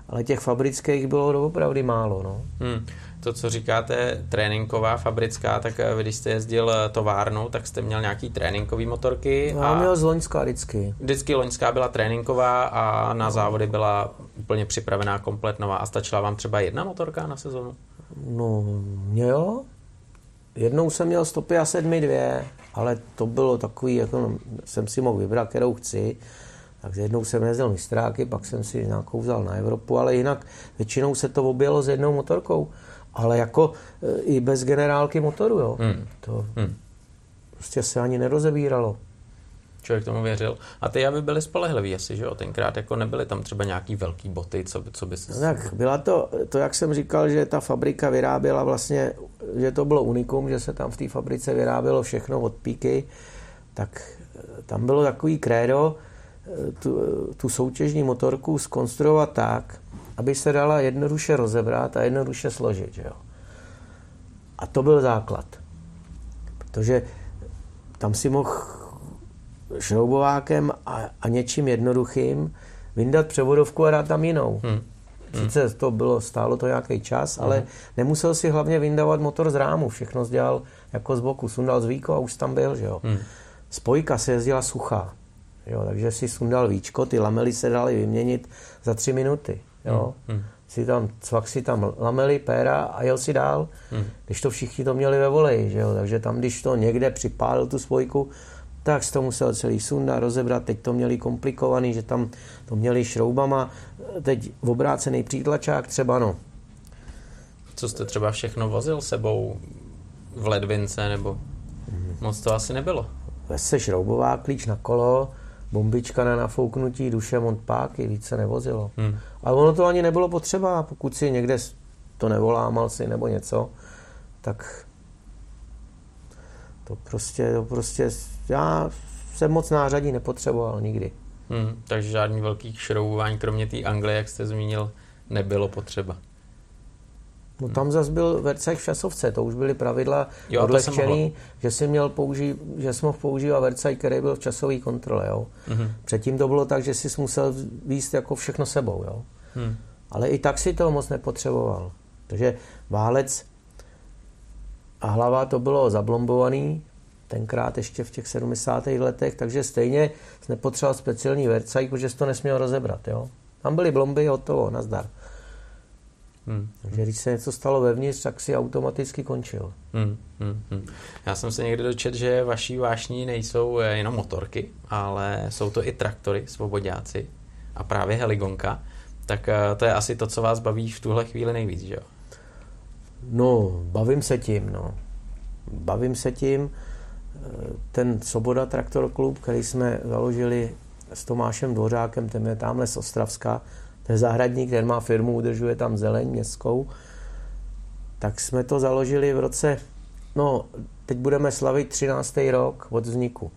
Speaker 2: ale těch fabrických bylo opravdu málo, no.
Speaker 1: Hmm. To, co říkáte, tréninková, fabrická, tak eh, když jste jezdil eh, továrnou, tak jste měl nějaký tréninkový motorky.
Speaker 2: No, a měl z Loňska vždycky.
Speaker 1: Vždycky Loňská byla tréninková a na závody byla úplně připravená komplet nová. A stačila vám třeba jedna motorka na sezonu?
Speaker 2: No, jo. Jednou jsem měl stopy a sedmi dvě, ale to bylo takový, jako jsem si mohl vybrat, kterou chci. Tak jednou jsem jezdil mistráky, pak jsem si nějakou vzal na Evropu, ale jinak většinou se to objelo s jednou motorkou ale jako e, i bez generálky motoru, jo. Hmm. To hmm. prostě se ani nerozebíralo.
Speaker 1: Člověk tomu věřil. A ty aby byly spolehlivý asi, že jo? Tenkrát jako nebyly tam třeba nějaký velký boty, co by, co by se...
Speaker 2: No tak byla to, to, jak jsem říkal, že ta fabrika vyráběla vlastně, že to bylo unikum, že se tam v té fabrice vyrábělo všechno od píky, tak e, tam bylo takový krédo, e, tu, tu soutěžní motorku skonstruovat tak, aby se dala jednoduše rozebrat a jednoduše složit. Že jo? A to byl základ. Protože tam si mohl šroubovákem a, a něčím jednoduchým vyndat převodovku a dát tam jinou. Hmm. Sice to bylo, stálo to nějaký čas, ale hmm. nemusel si hlavně vyndávat motor z rámu. Všechno dělal jako z boku. Sundal z víko a už tam byl. Že jo? Hmm. Spojka se jezdila suchá. Jo, takže si sundal víčko, ty lamely se daly vyměnit za tři minuty. Jo? Hmm. hmm. Si tam, cvak si tam lamely, péra a jel si dál. Hmm. Když to všichni to měli ve voleji, že jo? takže tam, když to někde připálil tu spojku, tak to musel celý sunda rozebrat. Teď to měli komplikovaný, že tam to měli šroubama. Teď obrácený přítlačák třeba, no.
Speaker 1: Co jste třeba všechno vozil sebou v ledvince, nebo hmm. moc to asi nebylo?
Speaker 2: Vez se šroubová, klíč na kolo, bombička na nafouknutí, duše montpáky, víc se nevozilo. Hmm. Ale ono to ani nebylo potřeba, pokud si někde to nevolámal si nebo něco, tak to prostě, to prostě, já jsem moc nářadí nepotřeboval nikdy.
Speaker 1: Hmm, takže žádný velký šroubování, kromě té Anglie, jak jste zmínil, nebylo potřeba.
Speaker 2: No tam zase byl Vercajk v časovce, to už byly pravidla jo, odlehčený, že si měl použít, že jsi mohl používat Vercajk, který byl v časové kontrole, jo. Mm-hmm. Předtím to bylo tak, že jsi musel výst jako všechno sebou, jo. Mm. Ale i tak si to moc nepotřeboval. Takže válec a hlava to bylo zablombovaný, tenkrát ještě v těch 70. letech, takže stejně jsi nepotřeboval speciální Vercajk, protože jsi to nesměl rozebrat, jo. Tam byly blomby, hotovo, nazdar. Hmm. Takže když se něco stalo vevnitř, tak si automaticky končil.
Speaker 1: Hmm. Hmm. Hmm. Já jsem se někdy dočet, že vaší vášní nejsou eh, jenom motorky, ale jsou to i traktory, svobodáci a právě heligonka. Tak eh, to je asi to, co vás baví v tuhle chvíli nejvíc, že jo?
Speaker 2: No, bavím se tím, no. Bavím se tím. Eh, ten Svoboda Traktor Klub, který jsme založili s Tomášem Dvořákem, ten je tamhle z Ostravska, ten zahradník, ten má firmu, udržuje tam zeleň městskou, tak jsme to založili v roce, no, teď budeme slavit 13. rok od vzniku.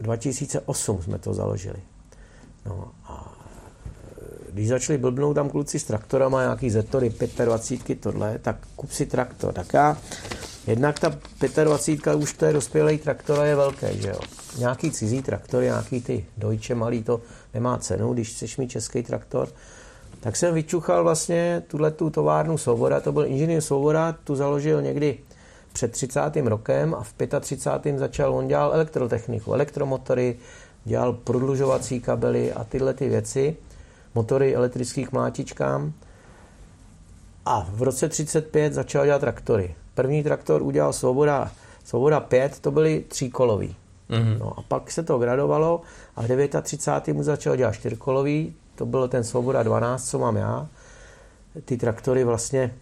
Speaker 2: 2008 jsme to založili. No a když začali blbnout tam kluci s traktorama, nějaký Zetory, 25, tohle, tak kup si traktor. Tak já, jednak ta 25 už to je dospělý traktor a je velký, že jo. Nějaký cizí traktor, nějaký ty Deutsche malý, to nemá cenu, když chceš mít český traktor. Tak jsem vyčuchal vlastně tuhle tu továrnu Svoboda, to byl inženýr Svoboda, tu založil někdy před 30. rokem a v 35. začal, on dělal elektrotechniku, elektromotory, dělal prodlužovací kabely a tyhle ty věci, motory elektrických mlátičkám. A v roce 35 začal dělat traktory. První traktor udělal Svoboda, Svoboda 5, to byly tříkolový. Mm-hmm. No a pak se to gradovalo a v 39. mu začal dělat čtyřkolový, to byl ten Svoboda 12, co mám já. Ty traktory vlastně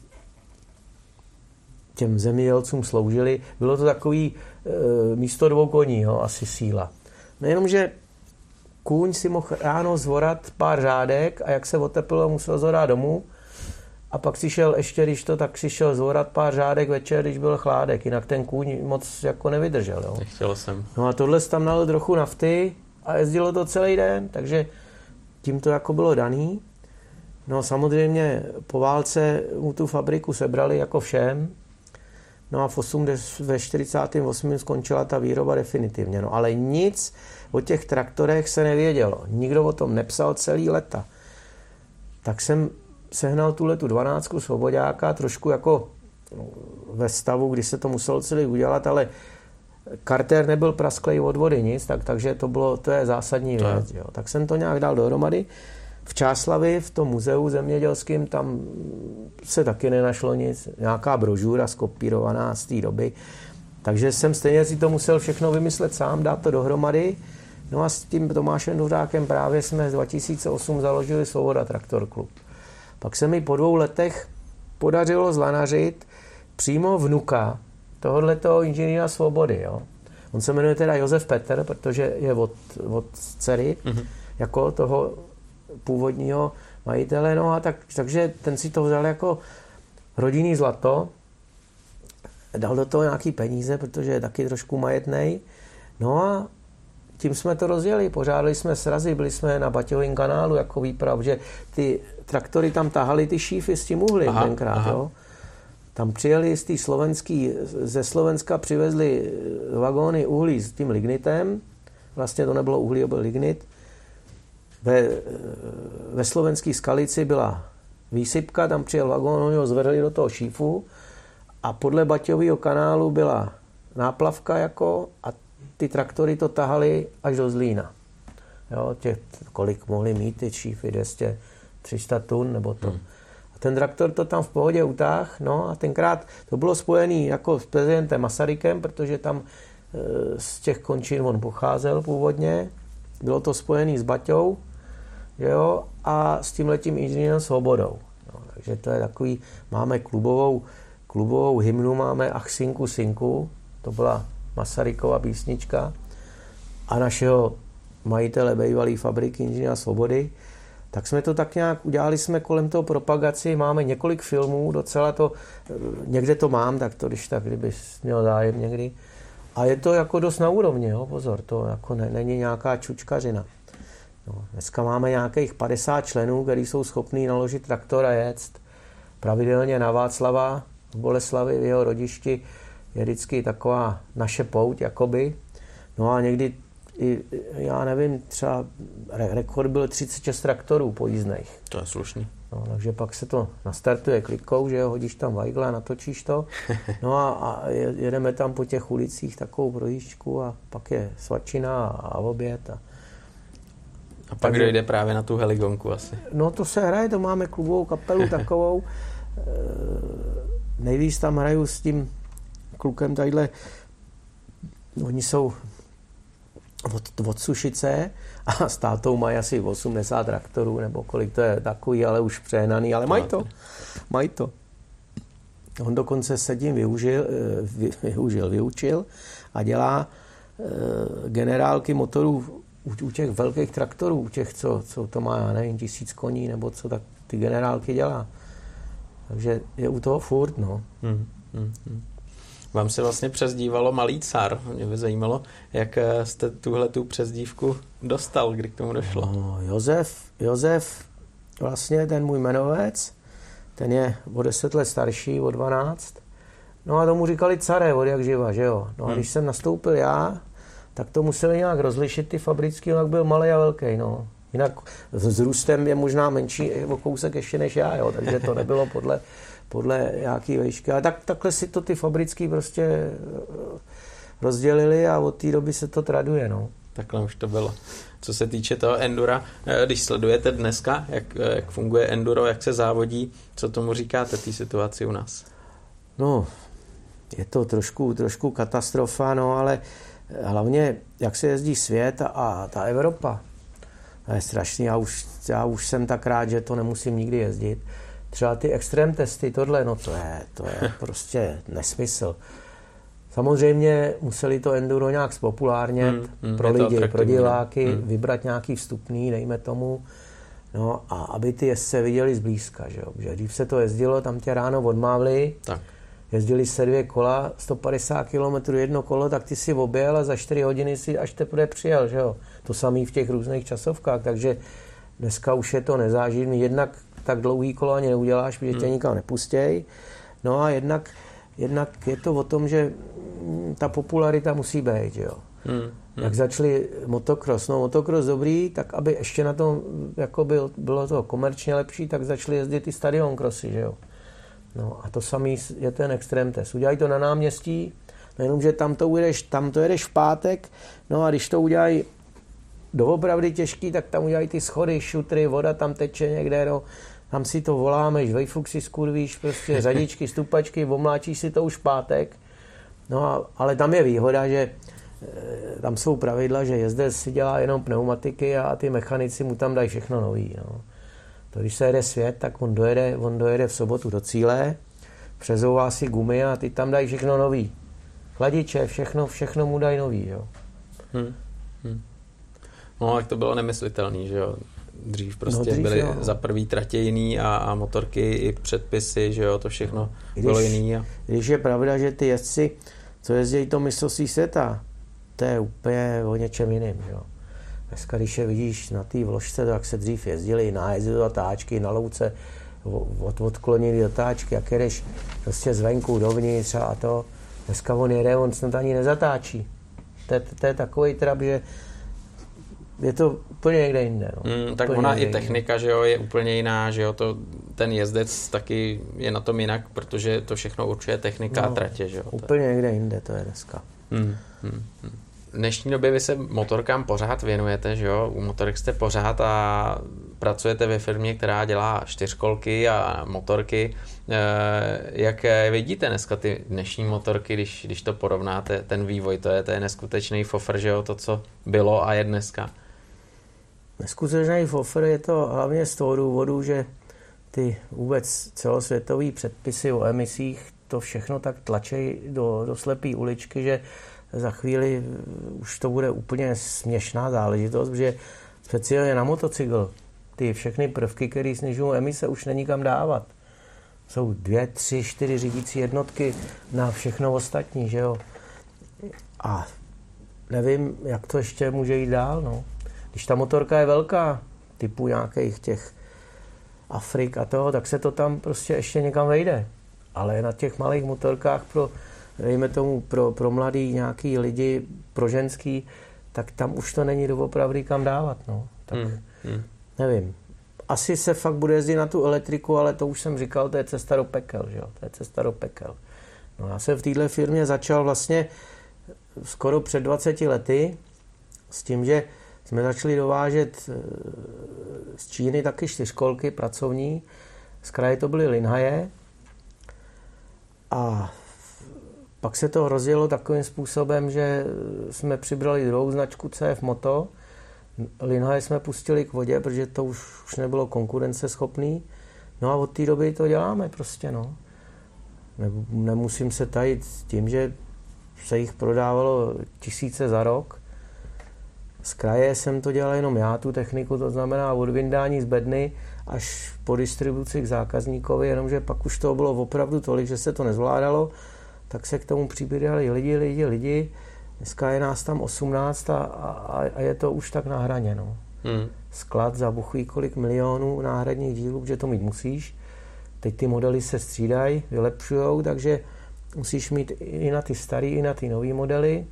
Speaker 2: těm zemědělcům sloužily. Bylo to takový e, místo dvou koní, jo, asi síla. Nejenom, že kůň si mohl ráno zvorat pár řádek a jak se otepilo, musel zvorat domů, a pak si šel ještě, když to, tak si šel zvorat pár řádek večer, když byl chládek, jinak ten kůň moc jako nevydržel. Jo.
Speaker 1: Nechtěl jsem.
Speaker 2: No a tohle tam nalil trochu nafty a jezdilo to celý den, takže tím to jako bylo daný. No samozřejmě po válce mu tu fabriku sebrali jako všem, no a v 8, ve 48. skončila ta výroba definitivně. No ale nic o těch traktorech se nevědělo. Nikdo o tom nepsal celý leta. Tak jsem sehnal tuhle tu 12 svobodáka, trošku jako no, ve stavu, kdy se to muselo celý udělat, ale Carter nebyl prasklej od vody nic, tak, takže to bylo, to je zásadní to věc. Jo. Tak jsem to nějak dal dohromady. V Čáslavi, v tom muzeu zemědělském, tam se taky nenašlo nic. Nějaká brožura skopírovaná z té doby. Takže jsem stejně si to musel všechno vymyslet sám, dát to dohromady. No a s tím Tomášem Dvořákem právě jsme v 2008 založili Svoboda Traktor Klub. Pak se mi po dvou letech podařilo zlanařit přímo vnuka tohoto inženýra svobody. Jo. On se jmenuje teda Josef Petr, protože je od, od dcery, mm-hmm. jako toho původního majitele. No a tak, takže ten si to vzal jako rodinný zlato, dal do toho nějaký peníze, protože je taky trošku majetný. No a tím jsme to rozjeli, pořádali jsme srazy, byli jsme na Baťovém kanálu jako výprav, že ty traktory tam tahali ty šífy s tím uhlím aha, tenkrát. Aha. Jo. Tam přijeli z slovenský, ze Slovenska přivezli vagóny uhlí s tím lignitem, vlastně to nebylo uhlí, to byl lignit. Ve, ve slovenské skalici byla výsypka, tam přijel vagón, oni ho zvedli do toho šífu a podle Baťového kanálu byla náplavka jako a ty traktory to tahali až do Zlína. Jo, těch, kolik mohli mít ty šífy, 200, 300 tun nebo to. Hmm. A ten traktor to tam v pohodě utáh, no a tenkrát to bylo spojený jako s prezidentem Masarykem, protože tam e, z těch končin on pocházel původně. Bylo to spojený s Baťou, jo, a s tím letím inženýrem Svobodou. No, takže to je takový, máme klubovou, klubovou hymnu, máme Ach Sinku Sinku, to byla Masarykova písnička a našeho majitele bývalé fabriky Inženýra Svobody, tak jsme to tak nějak udělali jsme kolem toho propagaci, máme několik filmů, docela to, někde to mám, tak to když tak, kdyby měl zájem někdy. A je to jako dost na úrovni, jo, pozor, to jako ne, není nějaká čučkařina. No, dneska máme nějakých 50 členů, kteří jsou schopní naložit traktor a jet pravidelně na Václava v Boleslavi v jeho rodišti je vždycky taková naše pouť, jakoby. No a někdy, i, já nevím, třeba rekord byl 36 traktorů pojízdných.
Speaker 1: To je slušný.
Speaker 2: No, takže pak se to nastartuje klikou, že jo, hodíš tam vajgla, natočíš to. No a, a jedeme tam po těch ulicích takovou projížďku a pak je svačina a, a oběd. A,
Speaker 1: a pak takže, dojde právě na tu heligonku asi.
Speaker 2: No to se hraje, to máme klubovou kapelu takovou. E, nejvíc tam hraju s tím klukem tadyhle, oni jsou od, od Sušice a s tátou mají asi 80 traktorů, nebo kolik to je takový, ale už přehnaný, ale mají to. Mají to. On dokonce se tím využil, využil, vyučil a dělá eh, generálky motorů u, těch velkých traktorů, u těch, co, co to má, já nevím, tisíc koní, nebo co, tak ty generálky dělá. Takže je u toho furt, no. Hmm, hmm,
Speaker 1: hmm. Vám se vlastně přezdívalo Malý car. Mě by zajímalo, jak eh, jste tuhle tu přezdívku dostal, kdy k tomu došlo.
Speaker 2: No, Josef, Josef, vlastně ten můj jmenovec, ten je o 10 let starší, o 12. No a tomu říkali caré od jak živa, že jo. No a hmm. když jsem nastoupil já, tak to museli nějak rozlišit ty fabrický, jak byl malý a velký, no. Jinak s růstem je možná menší o kousek ještě než já, jo, takže to nebylo podle podle nějaký vejšky. Ale tak, takhle si to ty fabrický prostě eh, rozdělili a od té doby se to traduje. No.
Speaker 1: Takhle už to bylo. Co se týče toho endura, eh, když sledujete dneska, jak, eh, jak funguje enduro, jak se závodí, co tomu říkáte té situaci u nás?
Speaker 2: No, je to trošku, trošku katastrofa, no ale hlavně, jak se jezdí svět a, a ta Evropa, to je strašný, já už, já už jsem tak rád, že to nemusím nikdy jezdit třeba ty extrém testy, tohle, no to je, to je prostě nesmysl. Samozřejmě museli to enduro nějak spopulárnět hmm, hmm, pro lidi, pro diváky, hmm. vybrat nějaký vstupný, dejme tomu, no a aby ty jezdce viděli zblízka, že jo, že dřív se to jezdilo, tam tě ráno odmávli, tak. jezdili se dvě kola, 150 km jedno kolo, tak ty si objel a za 4 hodiny si až teprve přijel, že jo. To samý v těch různých časovkách, takže dneska už je to nezáživný, jednak tak dlouhý kolo ani neuděláš, protože tě
Speaker 1: Hmm.
Speaker 2: nikam nepustěj. No a jednak, jednak je to o tom, že ta popularita musí být, jo.
Speaker 1: Hmm.
Speaker 2: Jak začali motocross, no motocross dobrý, tak aby ještě na tom jako byl, bylo to komerčně lepší, tak začali jezdit ty stadion crossy, že jo. No a to samý je ten extrém test. Udělají to na náměstí, no jenom, že tam to ujedeš, tam to jedeš v pátek, no a když to udělají doopravdy těžký, tak tam udělají ty schody, šutry, voda tam teče někde, no, tam si to volámeš, vejfuk si skurvíš, prostě řadičky, stupačky, omláčíš si to už pátek, no a, ale tam je výhoda, že eh, tam jsou pravidla, že jezdec si dělá jenom pneumatiky a ty mechanici mu tam dají všechno nový. No. To když se jede svět, tak on dojede, on dojede v sobotu do cíle, přezouvá si gumy a ty tam dají všechno nový. Chladiče, všechno, všechno mu dají nový. Jo.
Speaker 1: Hmm. Hmm. No, jak to bylo nemyslitelný, že jo. Dřív prostě
Speaker 2: No, dřív
Speaker 1: byly
Speaker 2: jo.
Speaker 1: za prvý tratě jiný a, a motorky i předpisy, že jo, to všechno
Speaker 2: Když-
Speaker 1: bylo jiný. A...
Speaker 2: Když je pravda, že ty jezdci, co jezdí to mistrovství světa, to je úplně o něčem jiném. Jo. Dneska, když je vidíš na té vložce, tak se dřív jezdili na jezdy zatáčky, na louce, od, odkloněný zatáčky, jak jedeš prostě zvenku dovnitř a to. Dneska on jede, on snad ani nezatáčí. To, je- to je takový trap, že je to úplně někde jinde. No.
Speaker 1: Mm, tak
Speaker 2: Úplně
Speaker 1: ona i
Speaker 2: jinde.
Speaker 1: technika, že jo, je úplně jiná, že jo, to, ten jezdec taky je na tom jinak, protože to všechno určuje technika
Speaker 2: No,
Speaker 1: a tratě, že jo.
Speaker 2: Úplně někde jinde to je dneska.
Speaker 1: Hmm, hmm, hmm. V dnešní době vy se motorkám pořád věnujete, že jo? U motorek jste pořád a pracujete ve firmě, která dělá čtyřkolky a motorky. Eh, Jak vidíte dneska ty dnešní motorky, když, když to porovnáte, ten vývoj, to je, to je neskutečný fofr, že jo, to, co bylo a je dneska.
Speaker 2: Neskutečný fofr je to hlavně z toho důvodu, že ty vůbec celosvětové předpisy o emisích to všechno tak tlačí do, do slepé uličky, že za chvíli už to bude úplně směšná záležitost, protože speciálně na motocykl ty všechny prvky, které snižují emise, už není kam dávat. Jsou dvě, tři, čtyři řídící jednotky na všechno ostatní, že jo. A nevím, jak to ještě může jít dál, no. Když ta motorka je velká, typu nějakých těch Afrik a toho, tak se to tam prostě ještě někam vejde. Ale na těch malých motorkách pro, dejme tomu, pro, pro mladý nějaký lidi, pro ženský, tak tam už to není doopravdy kam dávat, no. Tak
Speaker 1: Hmm, hmm.
Speaker 2: nevím. Asi se fakt bude jezdit na tu elektriku, ale to už jsem říkal, to je cesta do pekel, že jo? To je cesta do pekel. No já jsem v téhle firmě začal vlastně skoro před 20 lety s tím, že jsme začali dovážet eh, z Číny taky čtyřkolky pracovní. Z kraje to byly Linhaje. A pak se to rozjelo takovým způsobem, že jsme přibrali druhou značku CF Moto. Linhaje jsme pustili k vodě, protože to už, už nebylo konkurenceschopný. No a od té doby to děláme prostě, no. Ne, nemusím se tajit s tím, že se jich prodávalo tisíce za rok. Z kraje jsem to dělal jenom já, tu techniku, to znamená od vyndání z bedny až po distribuci k zákazníkovi, jenomže pak už to bylo opravdu tolik, že se to nezvládalo, tak se k tomu přibírali lidi, lidi, lidi. Dneska je nás tam 18 a, a, a je to už tak na hraně. No.
Speaker 1: Hmm.
Speaker 2: Sklad za buchví kolik milionů náhradních dílů, že to mít musíš. Teď ty modely se střídají, vylepšují, takže musíš mít i na ty staré, i na ty nové modely.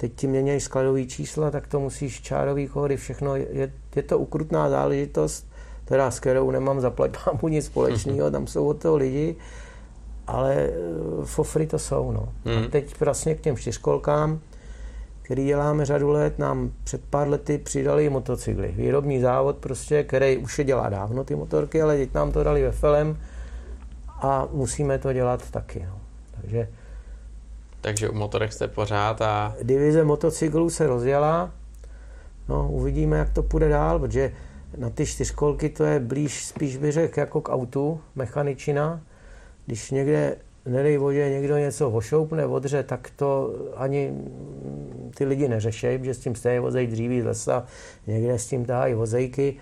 Speaker 2: Teď ti měnějí skladové čísla, tak to musíš čárový kódy, všechno. Je, je to ukrutná záležitost, teda s kterou nemám zaplať pámu nic společného, tam jsou od toho lidi, ale eh, fofry to jsou. No.
Speaker 1: Hmm.
Speaker 2: A teď vlastně k těm čtyřkolkám, který děláme řadu let, nám před pár lety přidali motocykly. Výrobní závod prostě, který už je dělá dávno ty motorky, ale teď nám to dali ve felem a musíme to dělat taky. No. Takže
Speaker 1: Takže u motorek jste pořád a
Speaker 2: divize motocyklů se rozjela. No, uvidíme, jak to půjde dál, protože na ty čtyřkolky to je blíž, spíš bych řekl, jako k autu, mechaničina. Když někde, nedej vodě, někdo něco ošoupne, odře, tak to ani ty lidi neřešejí, protože s tím stejně vozejí dříví z lesa, někde s tím tahají vozejky.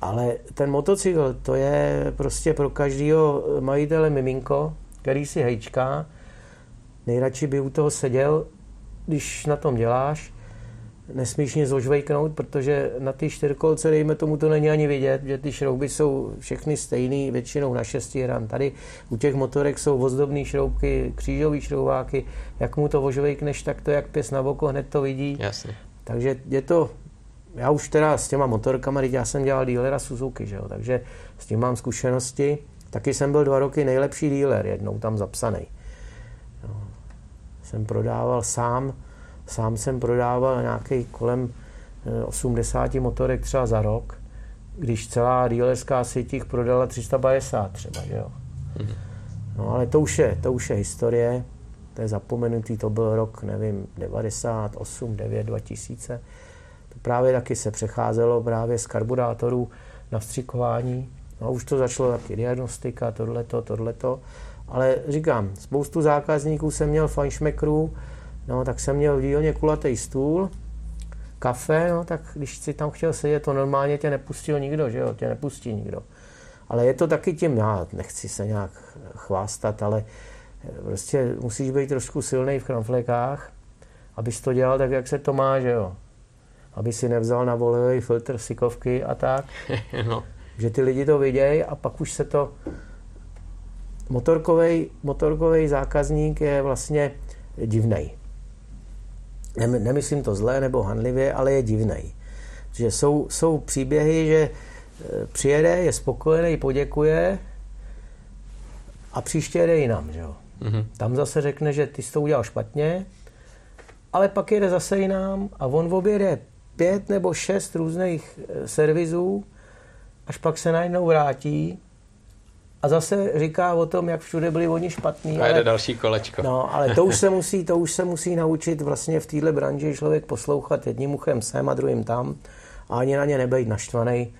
Speaker 2: Ale ten motocykl, to je prostě pro každého majitele miminko, který si hejčká, nejradši by u toho seděl, když na tom děláš. nesmíš nic ožvejknout, protože na ty čtyřkolce, dejme tomu, to není ani vidět, že ty šrouby jsou všechny stejný, většinou na šesti hran. Tady u těch motorek jsou vozdobné šroubky, křížové šroubáky, jak mu to ožvejkneš, tak to jak pěs na oko hned to vidí.
Speaker 1: Jasně.
Speaker 2: Takže je to, já už teda s těma motorkama, já jsem dělal dílera Suzuki, že jo, takže s tím mám zkušenosti. Taky jsem byl dva roky nejlepší díler, jednou tam zapsaný. Jsem prodával sám, sám jsem prodával nějaký kolem 80 eh, motorek třeba za rok, když celá dealerská síť jich prodala 350 třeba, že jo. Mhm. No ale to už je, to už je historie, to je zapomenutý, to byl rok, nevím, 98, 9, 2000. To právě taky se přecházelo právě z karburátorů na vstřikování. No už to začalo taky diagnostika, tohleto, tohleto. Ale říkám, spoustu zákazníků jsem měl fajnšmekrů, no tak jsem měl v dílně kulatý stůl, kafe, no tak když si tam chtěl sedět, to normálně tě nepustil nikdo, že jo, tě nepustí nikdo. Ale je to taky tím, já nechci se nějak chvástat, ale prostě musíš být trošku silný v kramflekách, abys to dělal tak, jak se to má, že jo. Aby si nevzal na volejový filtr sikovky a tak. no. Že ty lidi to vidějí a pak už se to... Motorkový, motorkový zákazník je vlastně divný. Nemyslím to zlé nebo hanlivě, ale je divný. Že jsou, jsou příběhy, že e, přijede, je spokojený, poděkuje a příště jede jinam. Že jo? Mm-hmm. Tam zase řekne, že ty jsi to udělal špatně, ale pak jede zase jinam a on objede pět nebo šest různých e, servisů, až pak se najednou vrátí a zase říká o tom, jak všude byli oni špatní.
Speaker 1: A jde další kolečko.
Speaker 2: No, ale to už se musí, to už se musí naučit vlastně v téhle branži člověk poslouchat jedním uchem sem a druhým tam a ani na ně nebejt naštvaný.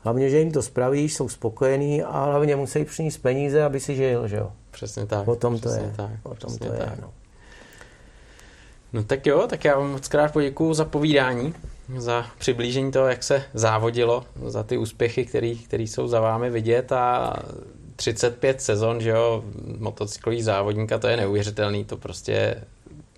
Speaker 2: Hlavně, že jim to spravíš, jsou spokojení a hlavně musí přinést peníze, aby si žil, že jo.
Speaker 1: Přesně tak.
Speaker 2: O tom
Speaker 1: to
Speaker 2: je.
Speaker 1: Tak,
Speaker 2: o tom to tak. je, no.
Speaker 1: No tak jo, tak já vám moc krát poděkuju za povídání, za přiblížení toho, jak se závodilo, za ty úspěchy, které jsou za vámi vidět a 35 sezon, že jo, motocyklový závodník a to je neuvěřitelný, to prostě,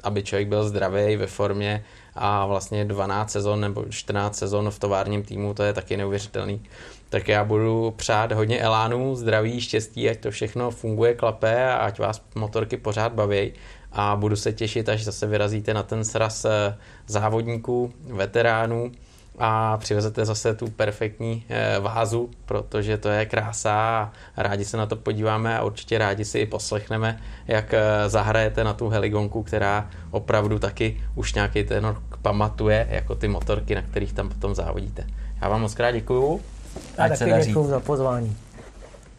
Speaker 1: aby člověk byl zdravý, ve formě a vlastně 12 sezon nebo 14 sezon v továrním týmu, to je taky neuvěřitelný. Tak já budu přát hodně elánů, zdraví, štěstí, ať to všechno funguje, klape a ať vás motorky pořád baví a budu se těšit, až zase vyrazíte na ten sraz eh, závodníků, veteránů a přivezete zase tu perfektní eh, vázu, protože to je krása a rádi se na to podíváme a určitě rádi si i poslechneme, jak eh, zahrajete na tu heligonku, která opravdu taky už nějaký ten rok pamatuje, jako ty motorky, na kterých tam potom závodíte. Já vám moc krát děkuju.
Speaker 2: A taky děkuju za pozvání.